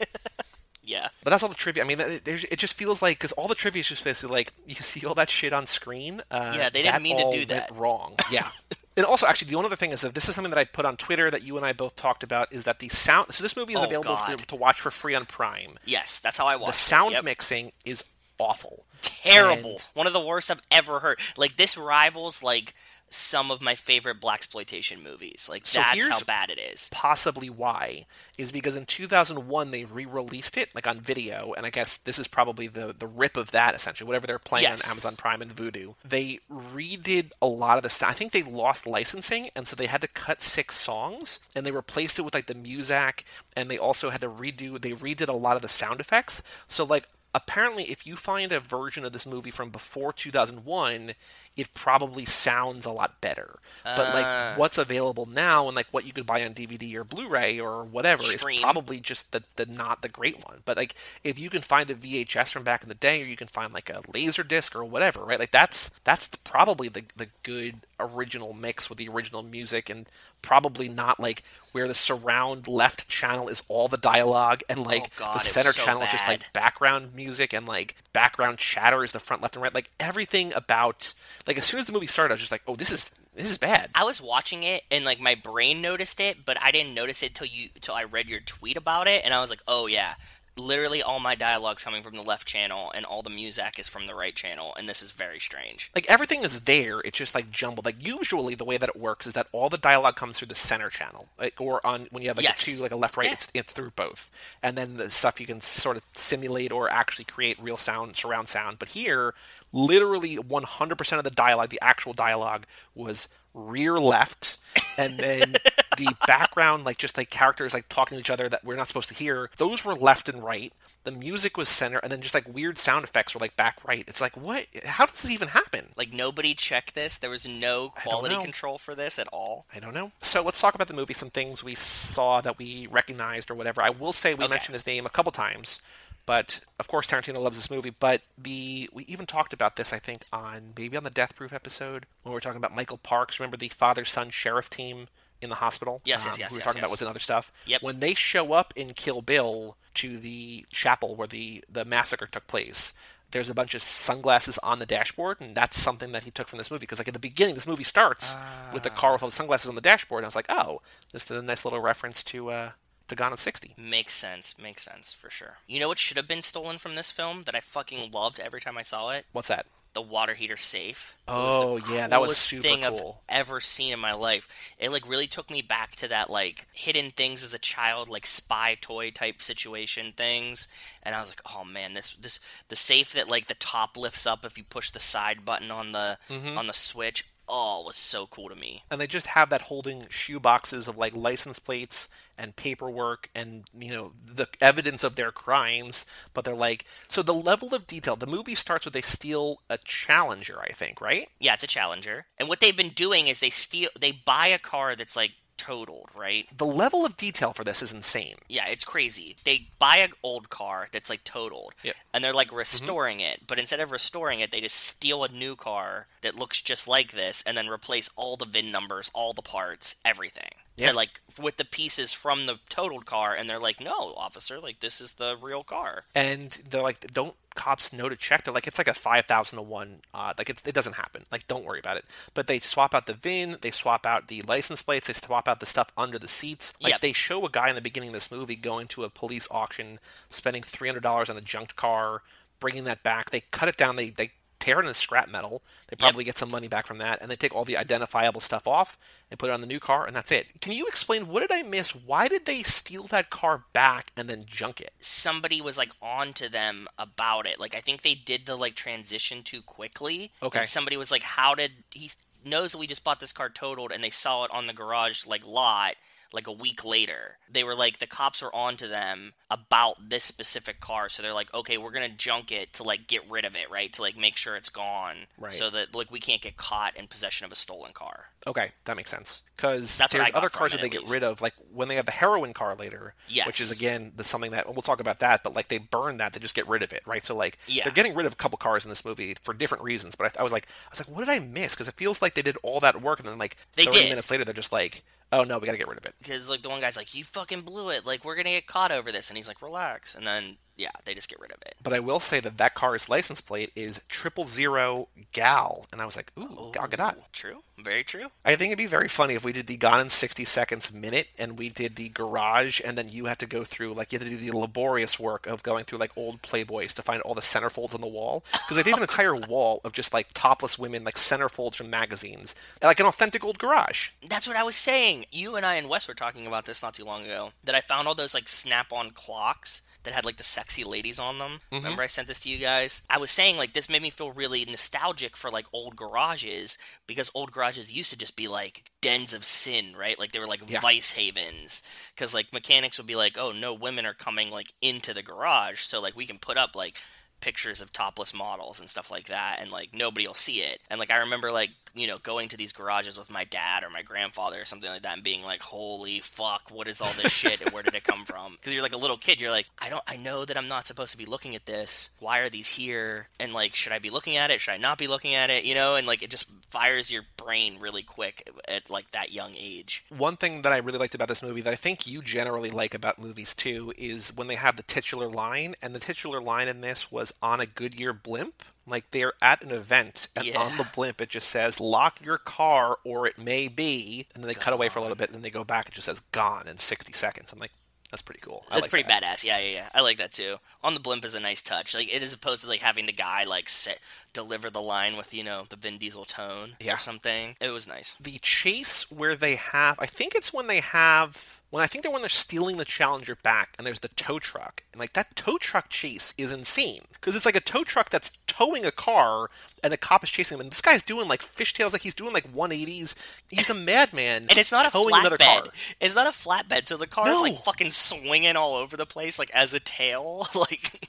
yeah. But that's all the trivia. I mean, it, there's- it just feels like because all the trivia is just basically like you see all that shit on screen. Uh, Yeah, they didn't mean to do that. wrong. Yeah. And also, actually, the other thing is that this is something that I put on Twitter that you and I both talked about is that the sound. So this movie is Oh, available to, to watch for free on Prime. Yes, that's how I watched The it. sound Yep. mixing is awful. terrible. And- One of the worst I've ever heard. Like this rivals like some of my favorite blaxploitation movies. Like So that's how bad it is. possibly why is because in 2001 they re-released it like on video and i guess this is probably the the rip of that essentially whatever they're playing Yes. on amazon prime and vudu they redid a lot of the stuff i think they lost licensing and so they had to cut six songs and they replaced it with like the music and they also had to redo they redid a lot of the sound effects so like apparently if you find a version of this movie from before 2001 it probably sounds a lot better. But Ah. like what's available now and like what you could buy on dvd or blu-ray or whatever Stream. is probably just the, the not the great one. But like if you can find a vhs from back in the day or you can find like a laser disc or whatever right? Like that's that's probably the, the good original mix with the original music and probably not like where the surround left channel is all the dialogue and like Oh, God, the center so channel is just like background music and like background chatter is the front left and right. Like everything about like as soon as the movie started i was just like oh this is this is bad I was watching it and like my brain noticed it, but I didn't notice it till you till I read your tweet about it, and I was like, oh yeah. Literally, all my dialogue's coming from the left channel, and all the music is from the right channel, and this is very strange. like everything is there it's just like jumbled like usually the way that it works is that all the dialogue comes through the center channel like, or on when you have like Yes. a two like a left right Yeah. it's, it's through both and then the stuff you can sort of simulate or actually create real sound surround sound but here literally 100% of the dialogue the actual dialogue was rear left and then the background like just like characters like talking to each other that we're not supposed to hear those were left and right the music was center and then just like weird sound effects were like back right it's like what how does this even happen Like nobody checked this. There was no quality control for this at all. I don't know. So let's talk about the movie. Some things we saw that we recognized or whatever. I will say we Okay. mentioned his name a couple times, but of course Tarantino loves this movie. But the we even talked about this I think on maybe on the Death Proof episode when we were talking about Michael Parks. Remember the father son sheriff team in the hospital? Yes, yes, Um, yes, who We were yes, talking about yes. was in other stuff. Yep. When they show up in Kill Bill to the chapel where the the massacre took place. There's a bunch of sunglasses on the dashboard, and that's something that he took from this movie. Because, like, at the beginning, this movie starts with the car with all the sunglasses on the dashboard, and I was like, oh, this is a nice little reference to uh, to Gone in 60. Makes sense. Makes sense for sure. You know what should have been stolen from this film that I fucking loved every time I saw it? What's that? The water heater safe. Oh, yeah, that was super thing cool. I've ever seen in my life. It like really took me back to that like hidden things as a child, like spy toy type situation things. And I was like, oh man, this this the safe that like the top lifts up if you push the side button on the Mm-hmm. on the switch. Oh was so cool to me. and they just have that holding shoe boxes of like license plates and paperwork and you know the evidence of their crimes but they're like so the level of detail the movie starts with they steal a challenger i think right Yeah, it's a Challenger. And what they've been doing is they steal they buy a car that's like totaled, right? the level of detail for this is insane Yeah, it's crazy. They buy an old car that's like totaled, Yep. and they're like mm-hmm. restoring it. But instead of restoring it, they just steal a new car that looks just like this, and then replace all the VIN numbers, all the parts, everything. Yeah. To like with the pieces from the totaled car, and they're like, "No, officer, like this is the real car." and they're like don't cops know to check they're like it's like a 5000 to 1 uh, like it's, it doesn't happen like don't worry about it. But they swap out the vin they swap out the license plates they swap out the stuff under the seats. Like Yep. they show a guy in the beginning of this movie going to a police auction spending $300 on a junked car bringing that back. They cut it down they, they tear it into scrap metal they probably get some money back from that and they take all the identifiable stuff off and put it on the new car and that's it can you explain what did i miss why did they steal that car back and then junk it somebody was like on to them about it. Like I think they did the like transition too quickly. Okay. And somebody was like, "How did he knows that we just bought this car totaled?" And they saw it on the garage like lot like a week later. They were like the cops were on to them about this specific car, so they're like, "Okay, we're gonna junk it to like get rid of it, right? To like make sure it's gone, Right. So that like we can't get caught in possession of a stolen car." Okay, that makes sense. Because That's there's other cars that they get least. rid of, like when they have the heroin car later, which is again the something that we'll talk about that. But like they burn that, they just get rid of it, right? So like Yeah. they're getting rid of a couple cars in this movie for different reasons. But I, I was like, I was like, what did I miss? Because it feels like they did all that work, and then like They 30 did. minutes later, they're just like, oh no, we got to get rid of it. Because like the one guy's like, "You fucking blew it! Like we're gonna get caught over this," and he's like, "Relax," and then yeah, they just get rid of it. But I will say that that car's license plate is triple zero gal, and I was like, ooh, oh, Gal Gadot. True, very true. I think it'd be very funny if we did the Gone in 60 Seconds minute and we did the garage, and then you had to go through, like, you had to do the laborious work of going through, like, old Playboys to find all the centerfolds on the wall. Because like, they have an entire wall of just, like, topless women, like, centerfolds from magazines. Like an authentic old garage. That's what I was saying. You and I and Wes were talking about this not too long ago. That I found all those like snap-on clocks that had like the sexy ladies on them. Mm-hmm. Remember I sent this to you guys? I was saying like this made me feel really nostalgic for like old garages because old garages used to just be like dens of sin, right? Like they were like Yeah. vice havens cuz like mechanics would be like, "Oh, no women are coming like into the garage, so like we can put up like pictures of topless models and stuff like that and like nobody will see it and like i remember like you know going to these garages with my dad or my grandfather or something like that and being like holy fuck what is all this shit? And where did it come from? Because you're like a little kid you're like i don't i know that i'm not supposed to be looking at this. Why are these here? And like should i be looking at it? Should i not be looking at it? You know and like it just fires your brain really quick at like that young age. One thing that I really liked about this movie that I think you generally like about movies too is when they have the titular line, and the titular line in this was on a Goodyear blimp. Like they're at an event, and Yeah. on the blimp it just says "Lock your car, or it may be," and then they cut away for a little bit, and then they go back. It just says "Gone" in sixty seconds. I'm like, that's pretty cool. That's like pretty that. badass. Yeah, yeah, yeah. I like that too. On the blimp is a nice touch. Like it is opposed to like having the guy like sit, deliver the line with you know the Vin Diesel tone Yeah. or something. It was nice. the chase where they have I think it's when they have when I think they're when they're stealing the Challenger back and there's the tow truck and like that tow truck chase is insane because it's like a tow truck that's towing a car and a cop is chasing him and this guy's doing like fishtails like he's doing like 180s he's a madman And it's not a towing another car flatbed. It's not a flatbed, so the car is No. like fucking swinging all over the place, like as a tail. like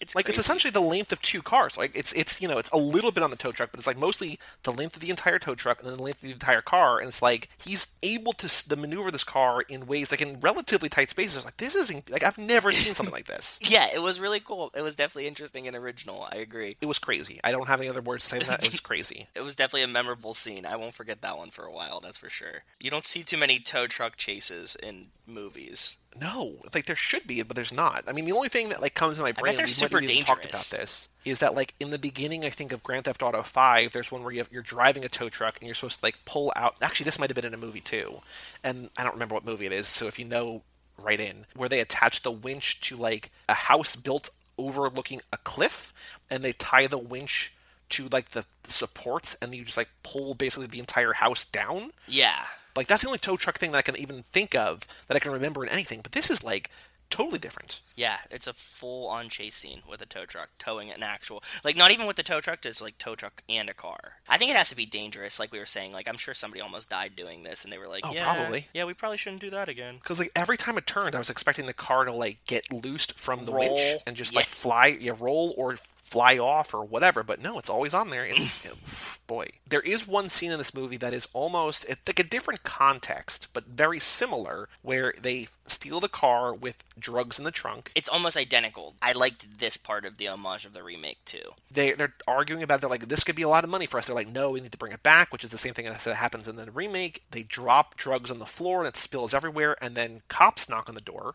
it's like crazy. it's essentially the length of two cars. Like it's it's you know it's a little bit on the tow truck, but it's like mostly the length of the entire tow truck and then the length of the entire car. And it's like he's able to to maneuver this car in ways like in relatively tight spaces. Like this isn't like I've never seen something like this. yeah, it was really cool. It was definitely interesting and original. I agree. It was crazy. I don't have any other words to say that. It was crazy. It was definitely a memorable scene. I won't forget that one for a while. That's for sure. You don't see too many tow truck chases in movies. No, like there should be, but there's not. I mean, the only thing that like comes to my brain, they're super have even talked dangerous. about this, is that like in the beginning, I think of Grand Theft Auto Five, there's one where you have, you're driving a tow truck and you're supposed to like pull out. Actually, this might have been in a movie too, and I don't remember what movie it is. So if you know, write in where they attach the winch to like a house built overlooking a cliff, and they tie the winch to like the supports, and you just like pull basically the entire house down. Yeah. Like that's the only tow truck thing that I can even think of that I can remember in anything. But this is like totally different. Yeah, it's a full on chase scene with a tow truck towing an actual like not even with the tow truck, just like tow truck and a car. I think it has to be dangerous, like we were saying. Like I'm sure somebody almost died doing this and they were like, Oh, Yeah probably. Yeah, we probably shouldn't do that again. Because like every time it turned, I was expecting the car to like get loosed from the winch and just Yeah. like fly, yeah, roll or fly off or whatever. But no, it's always on there. It's, boy, there is one scene in this movie that is almost it's like a different context, but very similar, where they steal the car with drugs in the trunk. It's almost identical. I liked this part of the homage of the remake too. They they're arguing about it. They're like, this could be a lot of money for us. They're like, no, we need to bring it back, which is the same thing that happens in the remake. They drop drugs on the floor and it spills everywhere, and then cops knock on the door.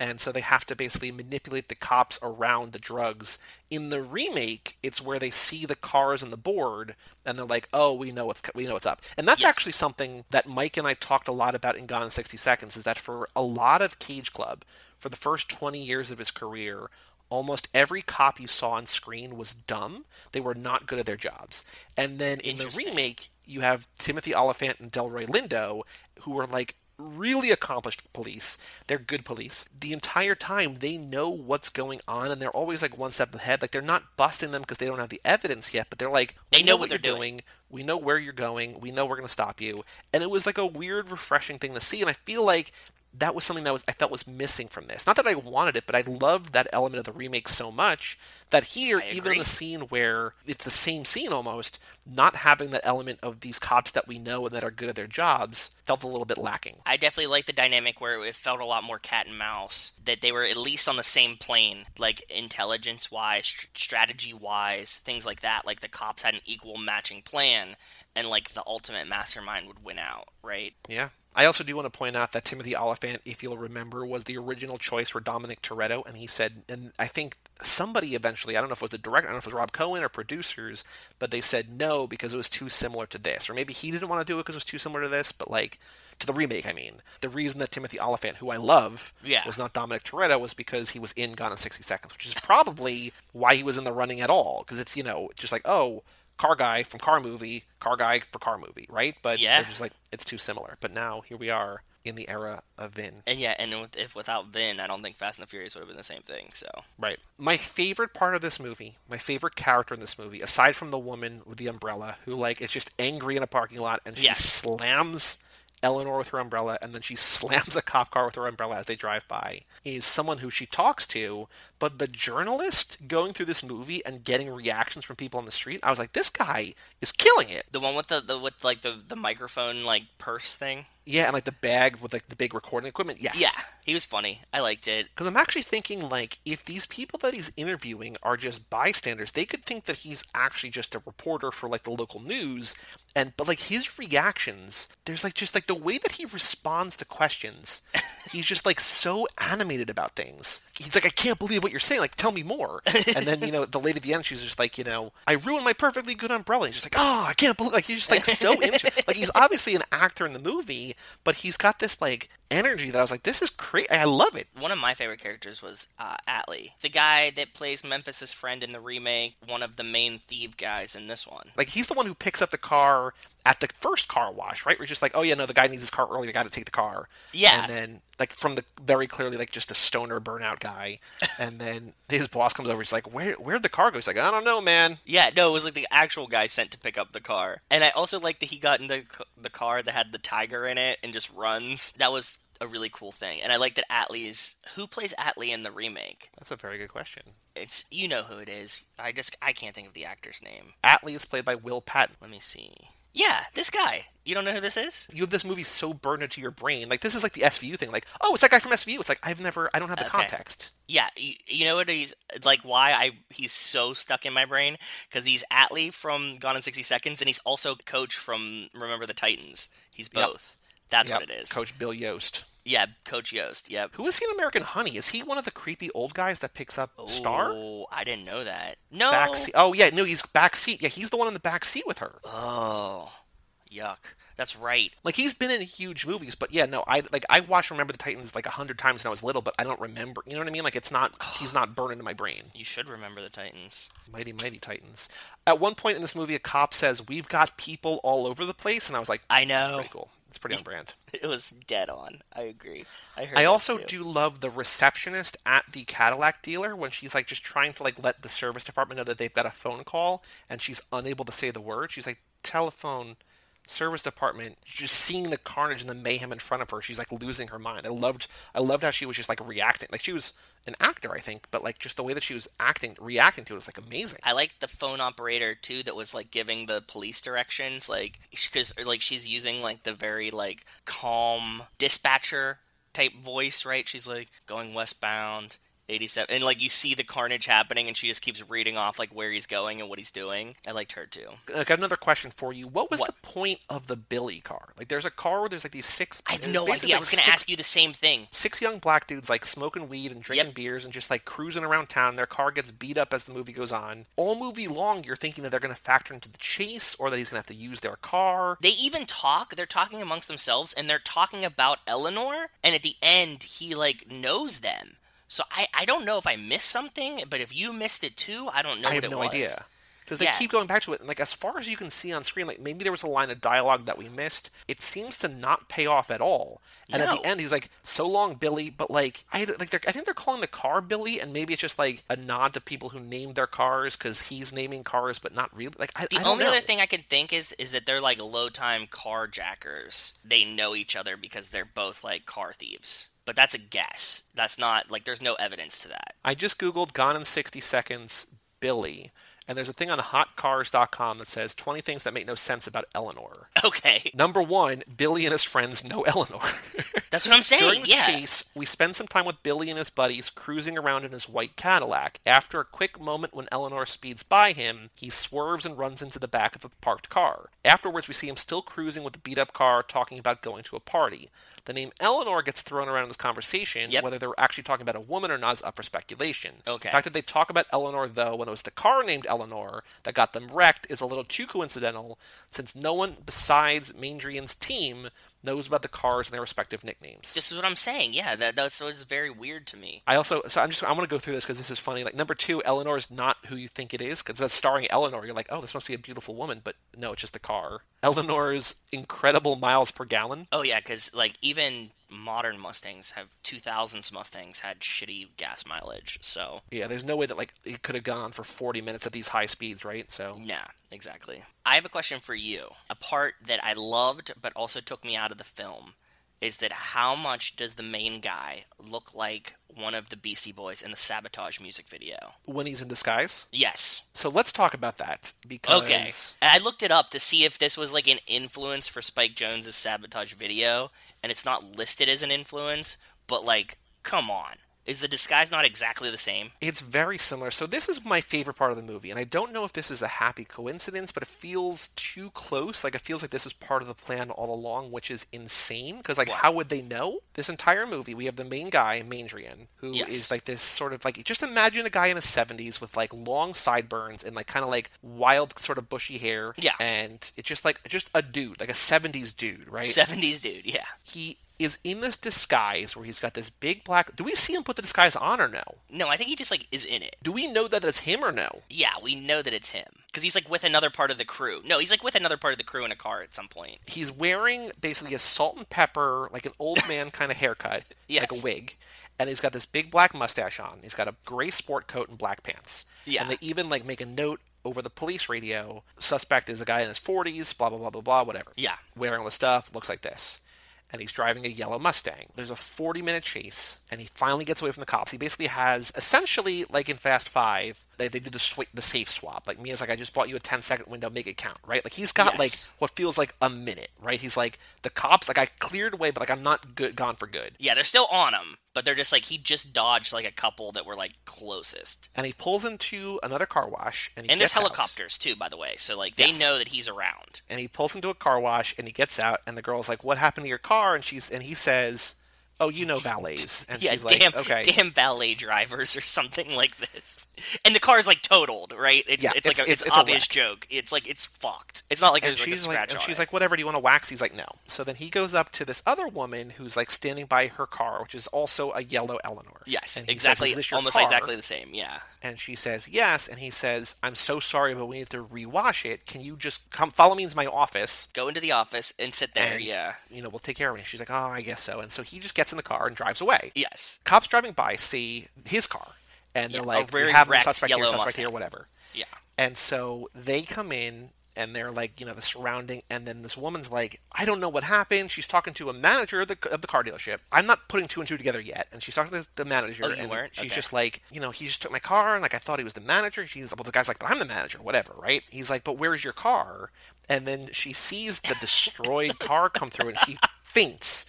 And so they have to basically manipulate the cops around the drugs. In the remake, it's where they see the cars on the board, and they're like, "Oh, we know what's we know what's up." And that's Yes. actually something that Mike and I talked a lot about in Gone in 60 Seconds. Is that for a lot of Cage Club, for the first 20 years of his career, almost every cop you saw on screen was dumb. They were not good at their jobs. And then in the remake, you have Timothy Olyphant and Delroy Lindo, who are like really accomplished police. They're good police. The entire time they know what's going on and they're always like one step ahead. Like they're not busting them because they don't have the evidence yet, but they're like They "We know what they're doing." We know where you're going. We know we're going to stop you. And it was like a weird refreshing thing to see and I feel like that was something that was I felt was missing from this. Not that I wanted it, but I loved that element of the remake so much that here, even in the scene where it's the same scene almost, not having that element of these cops that we know and that are good at their jobs felt a little bit lacking. I definitely like the dynamic where it felt a lot more cat and mouse. That they were at least on the same plane, like intelligence wise, strategy wise, things like that. Like the cops had an equal matching plan, and like the ultimate mastermind would win out, right? Yeah. I also do want to point out that Timothy Olyphant, if you'll remember, was the original choice for Dominic Toretto, and he said, and I think somebody eventually, I don't know if it was the director, I don't know if it was Rob Cohen or producers, but they said no because it was too similar to this, or maybe he didn't want to do it because it was too similar to this, but like to the remake, I mean, the reason that Timothy Olyphant, who I love, Yeah. was not Dominic Toretto was because he was in Gone in 60 Seconds, which is probably why he was in the running at all, because it's you know just like oh. Car guy from car movie, car guy for car movie, right? But Yeah. just like it's too similar. But now here we are in the era of Vin. And yeah, and with, if without Vin, I don't think Fast and the Furious would have been the same thing. So Right. My favorite part of this movie, my favorite character in this movie, aside from the woman with the umbrella, who like is just angry in a parking lot and she Yes. slams Eleanor with her umbrella and then she slams a cop car with her umbrella as they drive by, is someone who she talks to, but the journalist going through this movie and getting reactions from people on the street, I was like, this guy is killing it. the one with the, the with like the the microphone like purse thing. Yeah, and like the bag with like the big recording equipment. Yes. Yeah, he was funny. I liked it. Because I'm actually thinking, like, if these people that he's interviewing are just bystanders, they could think that he's actually just a reporter for, like, the local news. And, but, like, his reactions, there's, like, just, like, the way that he responds to questions, he's just, like, so animated about things. He's like, I can't believe what you're saying. Like, tell me more. And then, you know, the lady at the end, she's just like, you know, I ruined my perfectly good umbrella. He's just like, oh, I can't believe, like, he's just, like, so into it. Like, he's obviously an actor in the movie, but he's got this, like, energy that I was like, this is crazy. I love it. One of my favorite characters was uh, Atley, the guy that plays Memphis's friend in the remake, one of the main thief guys in this one. Like he's the one who picks up the car at the first car wash, right? We're just like, oh yeah, no, the guy needs his car early. I got to take the car. Yeah. And then like from the very clearly like just a stoner burnout guy, and then his boss comes over. He's like, where where'd the car go? He's like, I don't know, man. Yeah, no, it was like the actual guy sent to pick up the car. And I also like that he got in the, the car that had the tiger in it and just runs. That was a really cool thing. And I like that Atley's who plays Atley in the remake. That's a very good question. It's you know who it is. I just I can't think of the actor's name. Atley is played by Will Patton. Let me see. Yeah, this guy. You don't know who this is? You have this movie so burned into your brain. Like this is like the SVU thing. Like, oh, it's that guy from SVU. It's like I've never, I don't have the Okay. context. Yeah, you, you know what he's like? Why I he's so stuck in my brain because he's Atley from Gone in sixty Seconds, and he's also Coach from Remember the Titans. He's Yep. both. That's Yep. what it is. Coach Bill Yost. Yeah, Coach Yost. Yep. Who is he in American Honey? Is he one of the creepy old guys that picks up Star? Oh, I didn't know that. No. Backseat. Oh yeah, no, he's backseat. Yeah, he's the one in the back seat with her. Oh, yuck. That's right. Like he's been in huge movies, but yeah, no, I like I watched Remember the Titans like a hundred times when I was little, but I don't remember. You know what I mean? Like it's not he's not burned into my brain. You should remember the Titans. Mighty Mighty Titans. At one point in this movie, a cop says, "We've got people all over the place," and I was like, I know. "Pretty cool. It's pretty on brand. It was dead on. I agree. I heard. I also too. do love the receptionist at the Cadillac dealer when she's like just trying to like let the service department know that they've got a phone call and she's unable to say the word. She's like telephone service department just seeing the carnage and the mayhem in front of her she's like losing her mind i loved i loved how she was just like reacting like she was an actor i think but like just the way that she was acting reacting to it was like amazing I liked the phone operator too that was like giving the police directions, like because like she's using like the very like calm dispatcher type voice, right? She's like going westbound. 87 and like you see the carnage happening and she just keeps reading off like where he's going and what he's doing i liked her too uh, I got another question for you. What was What? the point of the Billy car? Like, there's a car where there's like these six. i have no idea i was going to ask you the same thing Six young black dudes like smoking weed and drinking Yep. beers and just like cruising around town. Their car gets beat up as the movie goes on. All movie long, you're thinking that they're going to factor into the chase or that he's going to have to use their car. they even talk they're talking amongst themselves and they're talking about eleanor and at the end he like knows them so i i don't know if i missed something but if you missed it too i don't know I have it no was. idea. Because they Yeah. keep going back to it, and like as far as you can see on screen, like maybe there was a line of dialogue that we missed. It seems to not pay off at all. And at the end, he's like, "So long, Billy." But like, I like, I think they're calling the car Billy, and maybe it's just like a nod to people who named their cars because he's naming cars, but not really. Like, I, The I only know. other thing I can think is is that they're like low time carjackers. They know each other because they're both like car thieves. But that's a guess. That's not like there's no evidence to that. I just googled "Gone in 60 Seconds" Billy, and there's a thing on HotCars.com that says 20 things that make no sense about Eleanor. Okay, Number one, Billy and his friends know Eleanor. that's what I'm saying. During the yeah, chase, we spend some time with Billy and his buddies cruising around in his white Cadillac. After a quick moment when Eleanor speeds by him, he swerves and runs into the back of a parked car. Afterwards, we see him still cruising with the beat up car, talking about going to a party. The name Eleanor gets thrown around in this conversation. Yep. Whether they're actually talking about a woman or not is up for speculation. Okay. The fact that they talk about Eleanor, though, when it was the car named Eleanor that got them wrecked, is a little too coincidental, since no one besides Maindrian's team knows about the cars and their respective nicknames. this is what I'm saying. Yeah, that that's what's very weird to me. I also, so I'm just, I want to go through this because this is funny. Like number two, Eleanor is not who you think it is because that's starring Eleanor. You're like, oh, this must be a beautiful woman, but no, it's just a car. Eleanor's incredible miles per gallon. Oh yeah, because like even modern Mustangs have 2000s Mustangs had shitty gas mileage. So Yeah, there's no way that like it could have gone on for 40 minutes at these high speeds, right? So Yeah, exactly. I have a question for you. A part that I loved but also took me out of the film is that how much does the main guy look like one of the Beastie Boys in the Sabotage music video? when he's in disguise. Yes. So let's talk about that because Okay. I looked it up to see if this was like an influence for Spike Jonze's Sabotage video, and it's not listed as an influence, but like, come on. Is the disguise not exactly the same? It's very similar. So this is my favorite part of the movie, and I don't know if this is a happy coincidence, but it feels too close. Like it feels like this is part of the plan all along, which is insane. Because like, how would they know? This entire movie, we have the main guy, Maindrian, who is Yes. like this sort of like just imagine a guy in his seventies with like long sideburns and like kind of like wild sort of bushy hair. Yeah. and it's just like just a dude, like a seventies dude, right? 70s dude, yeah. he is in this disguise where he's got this big black. Do we see him put the disguise on or no? No, I think he just like is in it. Do we know that it's him or no? Yeah, we know that it's him because he's like with another part of the crew. No, he's like with another part of the crew in a car at some point. He's wearing basically a salt and pepper, like an old man kind of haircut, like a wig, and he's got this big black mustache on. He's got a gray sport coat and black pants. Yeah. And they even like make a note over the police radio. Suspect is a guy in his 40s, blah blah blah blah blah, whatever. Yeah. Wearing all the stuff, looks like this. And he's driving a yellow Mustang. There's a 40 minute chase, and he finally gets away from the cops. He basically has essentially, like in Fast Five, they, they do the sw- the safe swap. Like Mia's like, I just bought you a 10 second window, make it count, right? Like he's got Yes. like what feels like a minute, right? He's like the cops, like I cleared away, but like I'm not good, gone for good. Yeah, they're still on him, but they're just like he just dodged like a couple that were like closest. And he pulls into another car wash, and he And there's gets out. helicopters too, by the way. So like they Yes. know that he's around. and he pulls into a car wash and he gets out and the girl's like what happened to your car and she's and he says "Oh, you know valets," and yeah, she's damn, like, "Okay." damn valet drivers or something like this. And the car's like totaled, right? It's Yeah, it's like it's- a, it's- it's, obvious joke. It's like it's fucked. It's not like and there's like a she's like, scratch and on she's it. like, whatever. Do you want to wax? He's like, no. So then he goes up to this other woman who's like standing by her car, which is also a yellow Eleanor. yes, says, exactly, "Is this almost car?" exactly the same. Yeah, And she says yes, and he says, "I'm so sorry, but we need to rewash it. Can you just come follow me into my office? go into the office and sit there. And- yeah, You know, we'll take care of it." And she's like, "Oh, I guess so." And so he just gets in the car and drives away. yes, Cops driving by see his car, and they're Yeah, like, "We have a suspect here, suspect here, whatever." yeah. And so they come in and they're like, you know, the surrounding, and then this woman's like, I don't know what happened. She's talking to a manager of the, of the car dealership. I'm not putting two and two together yet. And she's talking to the manager, Oh, you and weren't? she's Okay. just like, you know, he just took my car, and like I thought he was the manager. She's well, the guy's like, but I'm the manager, whatever, right? He's like, but where's your car? And then she sees the destroyed car come through, and she faints.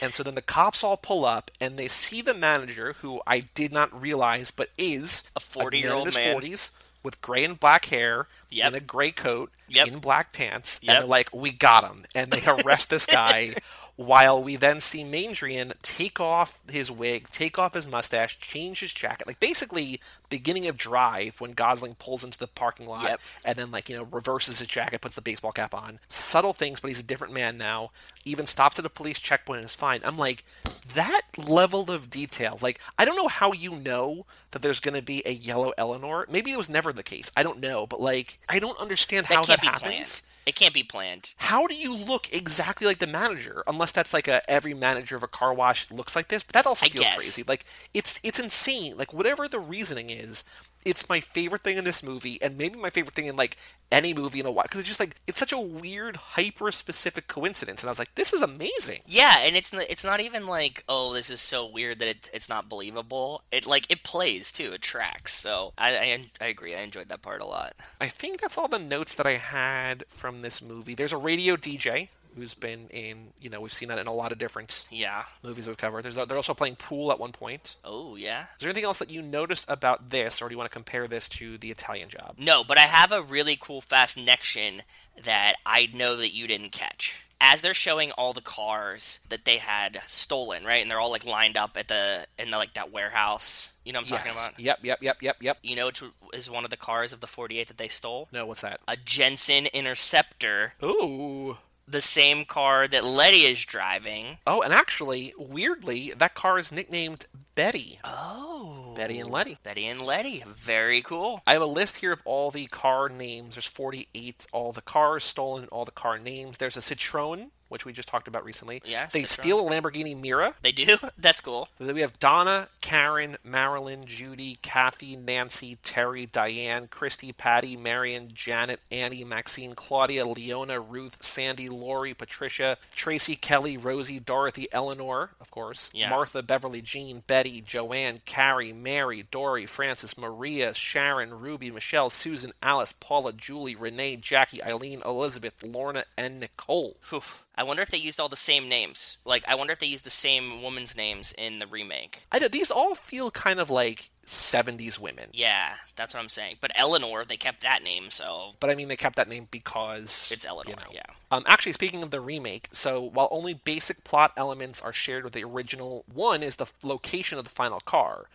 And so then the cops all pull up, and they see the manager, who I did not realize, but is A 40-year-old man. 40s with gray and black hair Yep. in a gray coat Yep. in black pants Yep. and they're like we got him and they arrest this guy while we then see Maindrian take off his wig take off his mustache change his jacket like basically beginning of drive when Gosling pulls into the parking lot Yep. and then like you know reverses his jacket puts the baseball cap on. Subtle things but he's a different man now. Even stops at a police checkpoint and is fine. I'm like that level of detail like i don't know how you know that there's going to be a yellow eleanor. Maybe it was never the case. I don't know but like i don't understand That how that happens. planned. It can't be planned. how do you look exactly like the manager unless that's like a every manager of a car wash looks like this but that also I feels guess. crazy like it's it's insane like whatever the reasoning is it's my favorite thing in this movie and maybe my favorite thing in like any movie in a while because it's just like it's such a weird hyper specific coincidence and i was like this is amazing Yeah, and it's it's not even like oh this is so weird that it, it's not believable. It like it plays too. It tracks. So I, I I agree. I enjoyed that part a lot. i think that's all the notes that i had from this movie there's a radio dj who's been in you know we've seen that in a lot of different Yeah. movies we've covered there's they're also playing pool at one point Oh yeah. Is there anything else that you noticed about this, or do you want to compare this to the Italian job? No, but I have a really cool fast connection that I know that you didn't catch. As they're showing all the cars that they had stolen, right, and they're all like lined up at the in the like that warehouse. You know what I'm talking about? Yep, yep, yep, yep, yep. You know which is one of the cars of the 48 that they stole? No, what's that? A Jensen Interceptor, Ooh. The same car that Letty is driving. Oh, and actually, weirdly, that car is nicknamed Betty. Oh. Betty and Letty. Betty and Letty. Very cool. I have a list here of all the car names. There's 48, all the cars stolen, all the car names. There's a Citroen, which we just talked about recently. Yeah, They steal a Lamborghini Miura. They do? That's cool. Then we have Donna, Karen, Marilyn, Judy, Kathy, Nancy, Terry, Diane, Christy, Patty, Marion, Janet, Annie, Maxine, Claudia, Leona, Ruth, Sandy, Lori, Patricia, Tracy, Kelly, Rosie, Dorothy, Eleanor, of course, Yeah. Martha, Beverly, Jean, Betty, Joanne, Carrie, Mary, Dory, Frances, Maria, Sharon, Ruby, Michelle, Susan, Alice, Paula, Julie, Renee, Jackie, Eileen, Elizabeth, Lorna, and Nicole. Whew. I wonder if they used all the same names. Like, I wonder if they used the same woman's names in the remake. I know these all feel kind of like 70s women. Yeah, that's what I'm saying. But Eleanor, they kept that name, so But I mean, they kept that name because it's Eleanor. you know. Yeah. Um, actually, speaking of the remake, so while only basic plot elements are shared with the original, one is the location of the final car.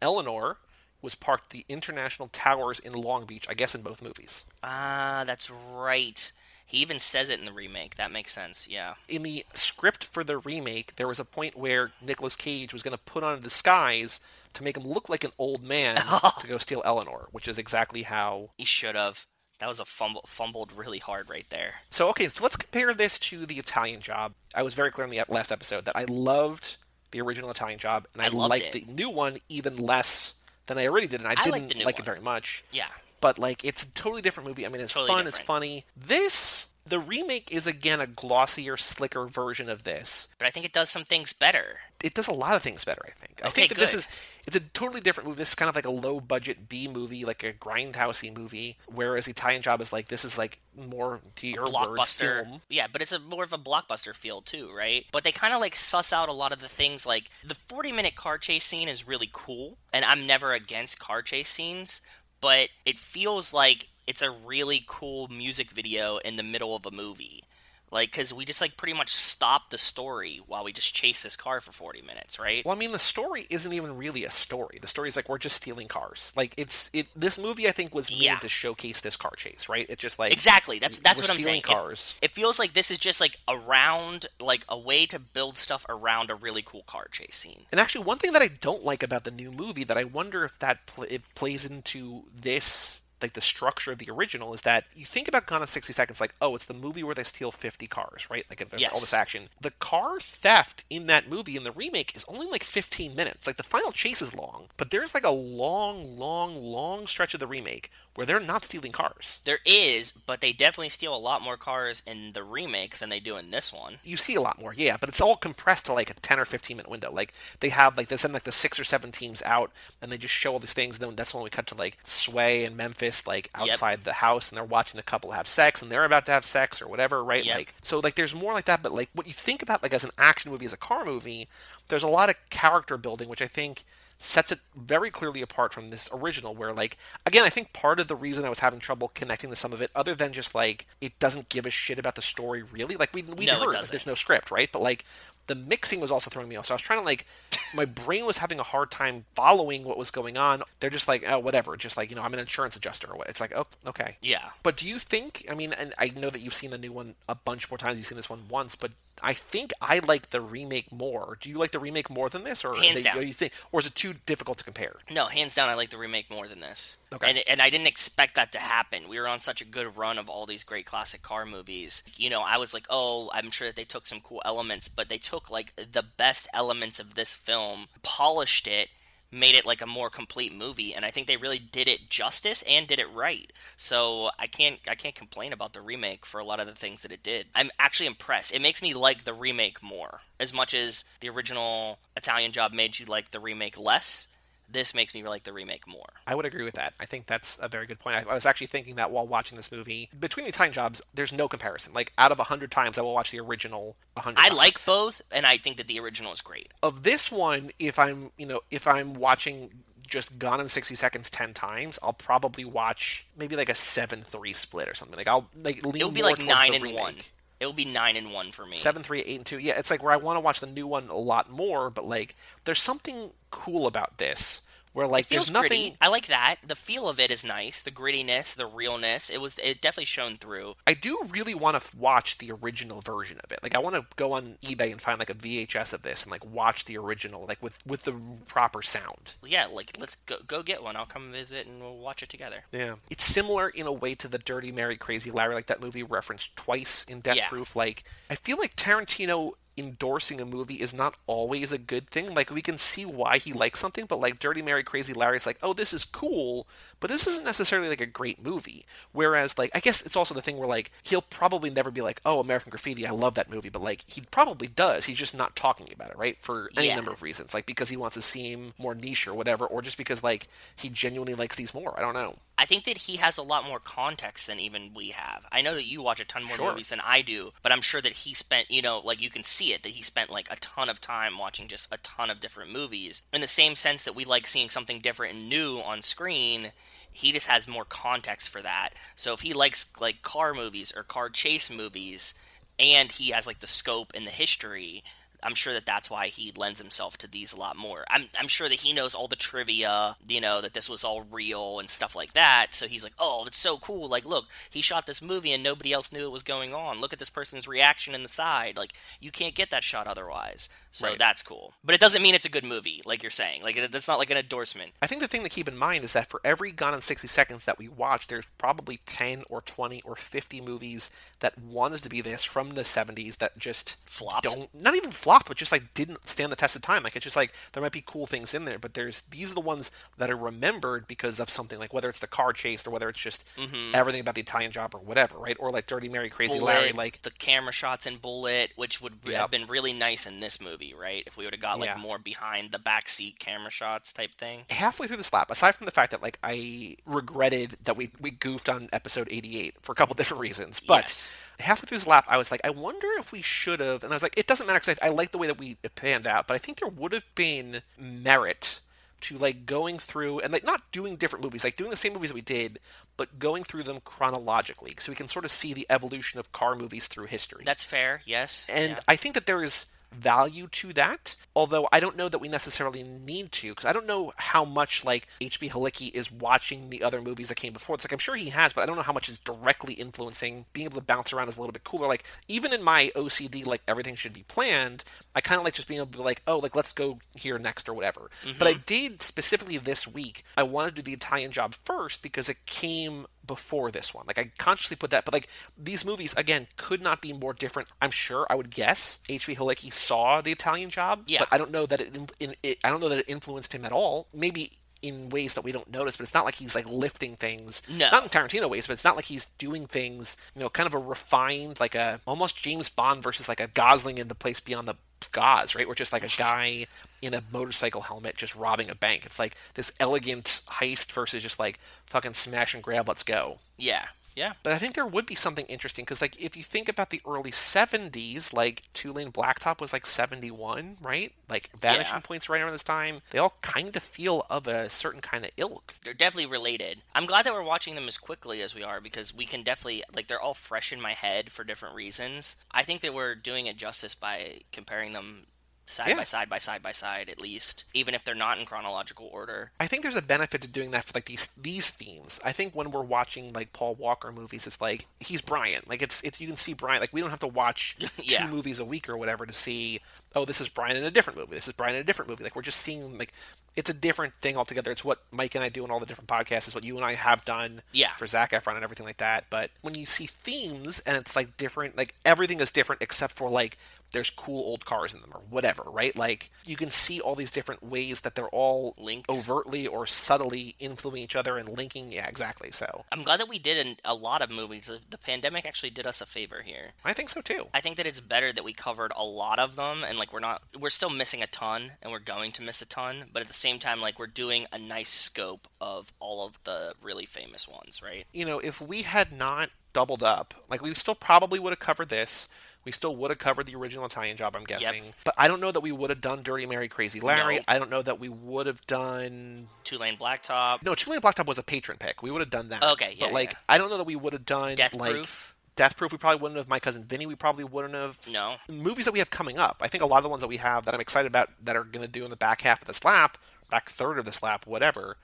Eleanor was parked the International Towers in Long Beach, I guess in both movies. Ah, that's right. He even says it in the remake. That makes sense. Yeah. In the script for the remake, there was a point where Nicolas Cage was going to put on a disguise to make him look like an old man to go steal Eleanor, which is exactly how He should have. That was a fumble, fumbled really hard right there. So okay, so let's compare this to the Italian Job. I was very clear in the last episode that I loved the original Italian Job, and I, I liked it. the new one even less than I already did, and I, I didn't like like it very much. Yeah. But like, it's a totally different movie. I mean, it's Totally fun, it's funny. This, the remake, is again a glossier, slicker version of this. But I think it does some things better. It does a lot of things better, I think. I Okay, think that this is it's a totally different movie. This is kind of like a low budget B movie, like a grindhousey movie, whereas the Italian Job is like this is like more to your blockbuster. film. Yeah, but it's a more of a blockbuster feel too, right? But they kind of like suss out a lot of the things. Like the 40 minute car chase scene is really cool, and I'm never against car chase scenes, but it feels like it's a really cool music video in the middle of a movie. Like, because we just like pretty much stop the story while we just chase this car for 40 minutes, right? Well, I mean, the story isn't even really a story. The story is like we're just stealing cars. Like it's it. This movie, I think, was made Yeah. to showcase this car chase, right? It's just like Exactly. That's that's what I'm saying. It- Cars. It, feels like this is just like around, like a way to build stuff around a really cool car chase scene. And actually, one thing that I don't like about the new movie that I wonder if that pl- it plays into this, like the structure of the original, is that you think about Gone in 60 Seconds, like, oh, it's the movie where they steal 50 cars, right? Like, if there's all this action. The car theft in that movie, in the remake, is only like 15 minutes. Like, the final chase is long, but there's like a long, long, long stretch of the remake where they're not stealing cars. There is, but they definitely steal a lot more cars in the remake than they do in this one. you see a lot more, yeah, but it's all compressed to like a 10 or 15 minute window. Like they have like they send like the six or seven teams out and they just show all these things. And then that's when we cut to like Sway and Memphis like Yep. outside the house and they're watching the couple have sex and they're about to have sex or whatever, right? Yep. Like so like there's more like that, but like what you think about like as an action movie, as a car movie, there's a lot of character building, which I think sets it very clearly apart from this original where like again i think part of the reason i was having trouble connecting to some of it other than just like it doesn't give a shit about the story really like we, we No, heard doesn't. there's no script right but like the mixing was also throwing me off so i was trying to like my brain was having a hard time following what was going on they're just like oh whatever just like you know i'm an insurance adjuster or what it's like oh okay Yeah. but do you think? I mean, and I know that you've seen the new one a bunch more times. You've seen this one once, but I think I like the remake more. Do you like the remake more than this, or Hands they, down. you think, or is it too difficult to compare? No, hands down, I like the remake more than this. Okay. And, and I didn't expect that to happen. We were on such a good run of all these great classic car movies. You know, I was like, oh, I'm sure that they took some cool elements, but they took like the best elements of this film, polished it, made it like a more complete movie, and I think they really did it justice and did it right. So I can't I can't complain about the remake for a lot of the things that it did. I'm actually impressed. It makes me like the remake more, as much as the original Italian Job made you like the remake less this makes me like the remake more. I would agree with that. I think that's a very good point. I, I was actually thinking that while watching this movie. Between the Italian jobs, there's no comparison. Like out of a hundred times, I will watch the original hundred. I times. like both, and I think that the original is great. of this one. If I'm, you know, if I'm watching just Gone in 60 Seconds 10 times, I'll probably watch maybe like a 7-3 split or something. Like I'll like lean It'll be more like nine the and remake. one. It would be nine and one for me. seven, three, eight, and two. Yeah, it's like where I want to watch the new one a lot more, but like there's something cool about this where like Feels there's nothing. gritty. I like that. The feel of it is nice. The grittiness, the realness. It was. It definitely shone through. I do really want to f- watch the original version of it. Like I want to go on eBay and find like a VHS of this and like watch the original, like with with the proper sound. Yeah, like let's go go get one. I'll come visit and we'll watch it together. Yeah, it's similar in a way to the Dirty Mary, Crazy Larry, like that movie referenced twice in Death Yeah. Proof. Like I feel like Tarantino endorsing a movie is not always a good thing. Like we can see why he likes something, but like Dirty Mary Crazy Larry is like, oh, this is cool, but this isn't necessarily like a great movie. Whereas like I guess it's also the thing where like he'll probably never be like, oh, American Graffiti, I love that movie, but like he probably does. He's just not talking about it, right? For any Yeah. number of reasons, like because he wants to seem more niche or whatever, or just because like he genuinely likes these more. I don't know. I think that he has a lot more context than even we have. I know that you watch a ton more Sure. movies than I do, but I'm sure that he spent, you know, like you can see it that he spent like a ton of time watching just a ton of different movies. In the same sense that we like seeing something different and new on screen, he just has more context for that. So if he likes like car movies or car chase movies and he has like the scope and the history, I'm sure that that's why he lends himself to these a lot more. I'm I'm sure that he knows all the trivia, you know, that this was all real and stuff like that. So he's like, "Oh, that's so cool. Like, look, he shot this movie and nobody else knew it was going on. Look at this person's reaction in the side. Like, you can't get that shot otherwise." So Right. that's cool. But it doesn't mean it's a good movie, like you're saying. Like it- that's not like an endorsement. I think the thing to keep in mind is that for every Gone in 60 Seconds that we watch, there's probably 10 or 20 or 50 movies that wanted to be this from the 70s that just Flopped. don't, not even flopped, but just like didn't stand the test of time. Like it's just like there might be cool things in there, but there's these are the ones that are remembered because of something like whether it's the car chase or whether it's just mm-hmm. everything about the Italian job or whatever, right? Or like Dirty Mary, Crazy Bullet, Larry, like the camera shots in Bullet, which would Yep. have been really nice in this movie, right? If we would have got like Yeah. more behind the back seat camera shots type thing. halfway through the slap, aside from the fact that like I regretted that we we goofed on episode 88 for a couple different reasons, but Yes. halfway through the slap, I was like, I wonder if we should have, and I was like, it doesn't matter because I, I like the way that we it panned out, but I think there would have been merit to like going through and like not doing different movies, like doing the same movies that we did, but going through them chronologically, so we can sort of see the evolution of car movies through history. That's fair. Yes. and Yeah. I think that there is value to that. Although I don't know that we necessarily need to, because I don't know how much like H.B. Halicki is watching the other movies that came before. It's like I'm sure he has, but I don't know how much is directly influencing. Being able to bounce around is a little bit cooler. Like even in my OCD, like everything should be planned. I kind of like just being able to be like, oh, like let's go here next or whatever. But I mm-hmm. did specifically this week. I wanted to do the Italian Job first because it came before this one. Like I consciously put that, but like these movies again could not be more different. I'm sure I would guess H.B. Halicki saw the Italian Job, Yeah. but I don't know that it, in, it. I don't know that it influenced him at all. Maybe in ways that we don't notice, but it's not like he's like lifting things. No. not in Tarantino ways, but it's not like he's doing things. You know, kind of a refined, like a almost James Bond versus like a Gosling in the Place Beyond the Gauze, right? Where just like a guy in a motorcycle helmet just robbing a bank. It's like this elegant heist versus just like fucking smash and grab. Let's go. Yeah. Yeah. But I think there would be something interesting because, like, if you think about the early '70s, like Two Lane Blacktop was like '71, right? Like Vanishing Yeah. Point's right around this time. They all kind of feel of a certain kind of ilk. They're definitely related. I'm glad that we're watching them as quickly as we are because we can definitely like they're all fresh in my head for different reasons. I think that we're doing it justice by comparing them side Yeah. by side by side by side at least, even if they're not in chronological order. I think there's a benefit to doing that for like these these themes. I think when we're watching like Paul Walker movies, it's like he's Brian. Like it's it's you can see Brian. Like we don't have to watch Yeah. two movies a week or whatever to see. Oh, this is Brian in a different movie. This is Brian in a different movie. Like we're just seeing like it's a different thing altogether. It's what Mike and I do in all the different podcasts. It's what you and I have done. Yeah. For Zac Efron and everything like that. But when you see themes and it's like different, like everything is different except for like there's cool old cars in them or whatever, right? Like you can see all these different ways that they're all Linked. overtly or subtly influencing each other and linking. Yeah, exactly. So I'm glad that we did an, a lot of movies. The, the pandemic actually did us a favor here. I think so too. I think that it's better that we covered a lot of them and like we're not we're still missing a ton and we're going to miss a ton, but at the same time like we're doing a nice scope of all of the really famous ones, right? You know, if we had not doubled up, like we still probably would have covered this. We still would have covered the original Italian job, I'm guessing. Yep. But I don't know that we would have done Dirty Mary Crazy Larry. No. I don't know that we would have done Two Lane Blacktop, No, Chile Blacktop was a patron pick. We would have done that. Okay, yeah, But like yeah. I don't know that we would have done Death like Proof? Death Proof we probably wouldn't have. My cousin Vinny we probably wouldn't have. No. Movies that we have coming up. I think a lot of the ones that we have that I'm excited about that are going to do in the back half of this lap, back third of this lap, whatever.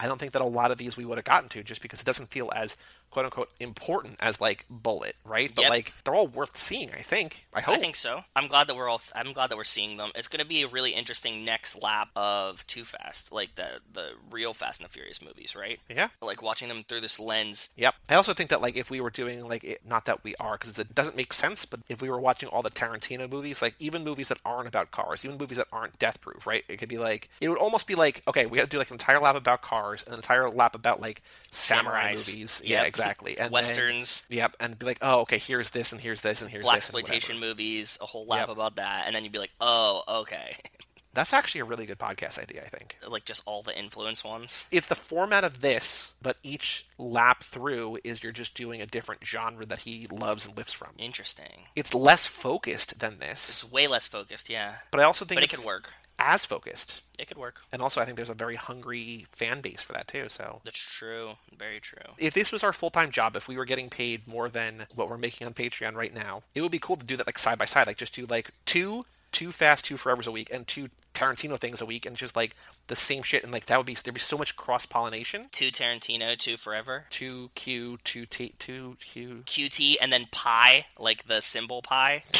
I don't think that a lot of these we would have gotten to just because it doesn't feel as quote unquote important as like Bullet, right? But Yep. like they're all worth seeing. I think. I hope. I think so. I'm glad that we're all. I'm glad that we're seeing them. It's going to be a really interesting next lap of Too Fast, like the the real Fast and the Furious movies, right? Yeah. Like watching them through this lens. Yep. I also think that like if we were doing like it, not that we are because it doesn't make sense, but if we were watching all the Tarantino movies, like even movies that aren't about cars, even movies that aren't death proof, right? It could be like it would almost be like okay, we got to do like an entire lap about cars, an entire lap about like samurai Samurais. movies, yeah, Yep. Exactly, and then- Westerns. yep, and be like oh okay, here's this and here's this and here's Black this exploitation movies, a whole lap Yep. about that, and then you'd be like, "Oh, okay." That's actually a really good podcast idea, I think. like just all the influence ones. It's the format of this, but each lap through is you're just doing a different genre that he loves and lifts from. Interesting. It's less focused than this, It's way less focused, yeah, but I also think but it could work. As focused. It could work. And also, I think there's a very hungry fan base for that too. So, That's true. Very true. if this was our full time job, if we were getting paid more than what we're making on Patreon right now, it would be cool to do that like side by side, like just do like two, two fast, two forevers a week, and two Tarantino things a week, and just like the same shit, and like that would be there'd be so much cross pollination. Two Tarantino, two Forever. Two Q, two T, two Q. QT and then pi, like the symbol pi,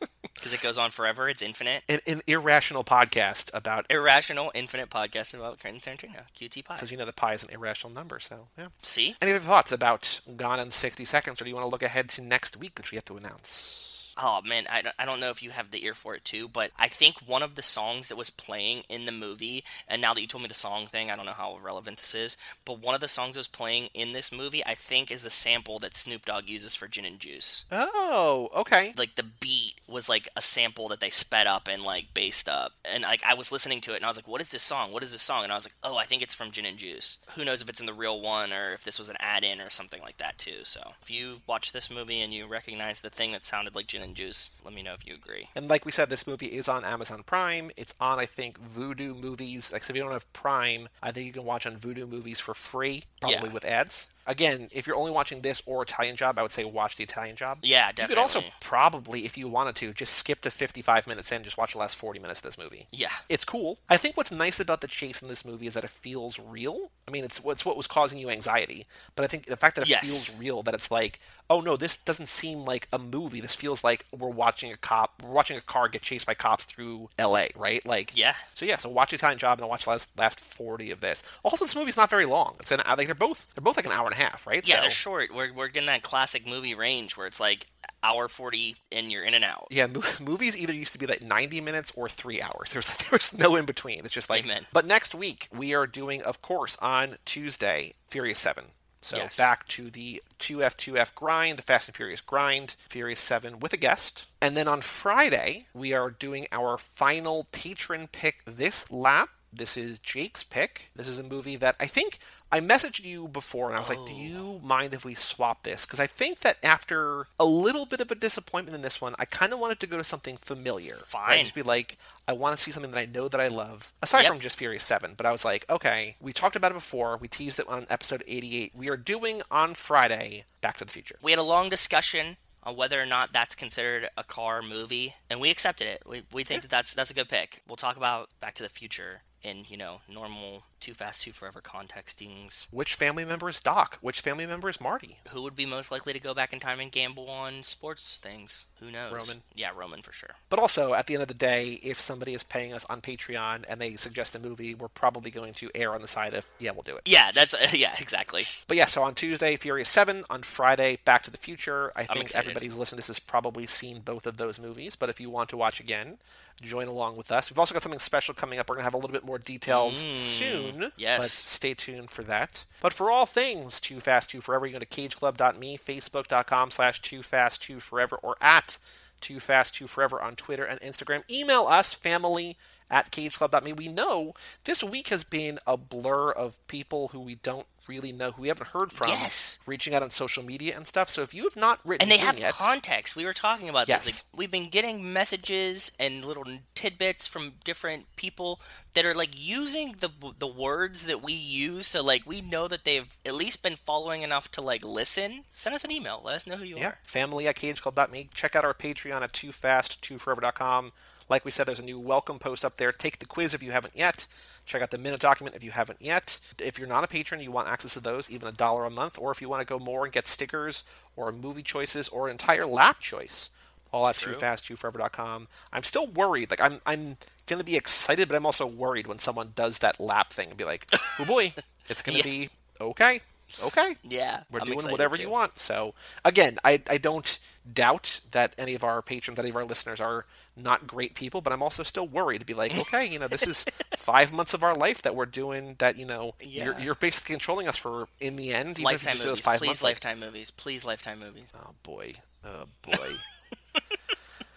because it goes on forever. It's infinite. An, an irrational podcast about Irrational, infinite podcast about Quentin Tarantino. QT pi. because you know the pi is an irrational number. So yeah. See, Any other thoughts about Gone in 60 Seconds, or do you want to look ahead to next week, which we have to announce? Oh man, I, don't- I don't know if you have the ear for it too, but I think one of the songs that was playing in the movie, and now that you told me the song thing, I don't know how relevant this is, but one of the songs that was playing in this movie, I think, is the sample that Snoop Dogg uses for Gin and Juice. Oh, okay. Like the beat was like a sample that they sped up and like based up, and like I was listening to it and I was like, "What is this song? What is this song?" And I was like, "Oh, I think it's from Gin and Juice." Who knows if it's in the real one or if this was an add-in or something like that too. So if you watch this movie and you recognize the thing that sounded like Gin and lemon juice. Let me know if you agree. And like we said, this movie is on Amazon Prime. It's on, I think, Vudu Movies. Like, so if you don't have Prime, I think you can watch on Vudu Movies for free, probably Yeah. with ads. Again, if you're only watching this or Italian Job, I would say watch the Italian Job. Yeah, definitely. You could also probably, if you wanted to, just skip to 55 minutes in, and just watch the last 40 minutes of this movie. Yeah. It's cool. I think what's nice about the chase in this movie is that it feels real. I mean, it's what's what was causing you anxiety, but I think the fact that it Yes. feels real, that it's like, oh no, this doesn't seem like a movie. This feels like we're watching a cop, we're watching a car get chased by cops through L.A. Right? Like, Yeah. So yeah, so watch Italian Job and watch the last last 40 of this. Also, this movie's not very long. It's an like they're both they're both like an hour and a half, right? Yeah, So- they're short. We're, we're getting that classic movie range where it's like hour 40 and you're in and out. Yeah, movies either used to be like 90 minutes or three hours. There's there's no in between. It's just like. Amen. But next week we are doing, of course, on Tuesday, Furious Seven. So Yes. back to the 2F2F grind, the Fast and Furious grind, Furious 7 with a guest. And then on Friday, we are doing our final patron pick this lap. This is Jake's pick. This is a movie that I think I messaged you before and I was like, do you oh. mind if we swap this? Because I think that after a little bit of a disappointment in this one, I kind of wanted to go to something familiar. right? Fine. Just be like, I want to see something that I know that I love, aside Yep. from just Furious 7. But I was like, okay, we talked about it before. We teased it on episode 88. We are doing on Friday Back to the Future. We had a long discussion on whether or not that's considered a car movie, and we accepted it. We, we think that that's that's a good pick. We'll talk about Back to the Future in you know normal Too Fast Too Forever contextings. Which family member is Doc? Which family member is Marty? Who would be most likely to go back in time and gamble on sports things? Who knows? Roman. Yeah, Roman for sure. But also, at the end of the day, if somebody is paying us on Patreon and they suggest a movie, we're probably going to err on the side of, yeah, we'll do it. Yeah, that's yeah, exactly. But yeah, so on Tuesday, Furious 7. On Friday, Back to the Future. I think excited. everybody's listening to this has probably seen both of those movies. But if you want to watch again, join along with us. We've also got something special coming up. We're going to have a little bit more details soon. Mm, yes. But stay tuned for that. But for all things Too Fast, Too Forever, you go to cageclub.me, facebook.com slash Too Fast, Too Forever, or at Too Fast, Too Forever on Twitter and Instagram. Email us, family at cageclub.me. We know this week has been a blur of people who we don't really know, who we haven't heard from, Yes. reaching out on social media and stuff. So if you have not written And they have yet, context. We were talking about Yes. this. Like, we've been getting messages and little tidbits from different people that are like using the the words that we use. So like we know that they've at least been following enough to like listen. Send us an email. Let us know who you Yeah, are. family at cageclub.me. Check out our Patreon at toofast2forever.com. Like we said, there's a new welcome post up there. Take the quiz if you haven't yet. Check out the minute document if you haven't yet. If you're not a patron, you want access to those, even a dollar a month, or if you want to go more and get stickers or movie choices or an entire lap choice, all at toofast2forever.com. I'm still worried. Like I'm, I'm gonna be excited, but I'm also worried when someone does that lap thing and be like, "Oh boy, it's gonna Yeah. be okay, okay." Yeah, We're I'm doing whatever too. you want. So again, I I don't doubt that any of our patrons, any of our listeners are not great people, but I'm also still worried to be like, okay, you know, this is five months of our life that we're doing that, you know, you're you're basically controlling us for in the end, even if you Lifetime just do those movies, five please. months. like- Lifetime movies, please. Lifetime movies. oh boy, oh boy.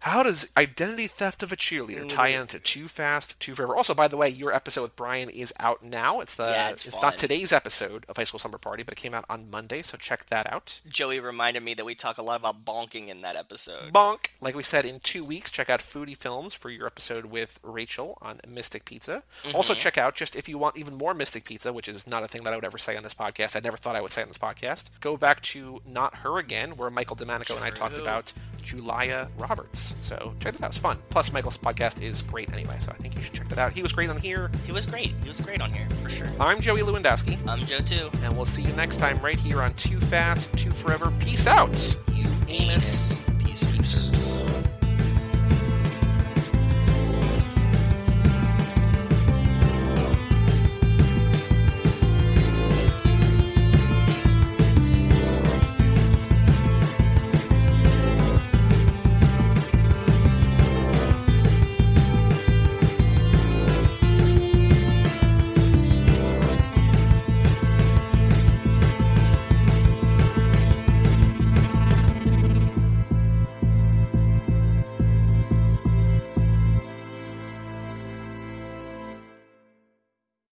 How does identity theft of a cheerleader tie mm. into Too Fast, Too Forever? Also, by the way, your episode with Brian is out now. It's the Yeah, it's not today's episode of High School Summer Party, but it came out on Monday, so check that out. Joey reminded me that we talk a lot about bonking in that episode. Bonk. Like we said, in two weeks, check out Foodie Films for your episode with Rachel on Mystic Pizza. Also, mm-hmm. check out, just if you want even more Mystic Pizza, which is not a thing that I would ever say on this podcast, I never thought I would say on this podcast, go back to Not Her Again, where Michael DeManico and I talked about Julia Roberts. So check that out. It's fun. Plus, Michael's podcast is great anyway, so I think you should check that out. He was great on here. He was great. He was great on here, for sure. I'm Joey Lewandowski. I'm Joe, too. And we'll see you next time right here on Too Fast, Too Forever. Peace out. You anus. Peace, peace.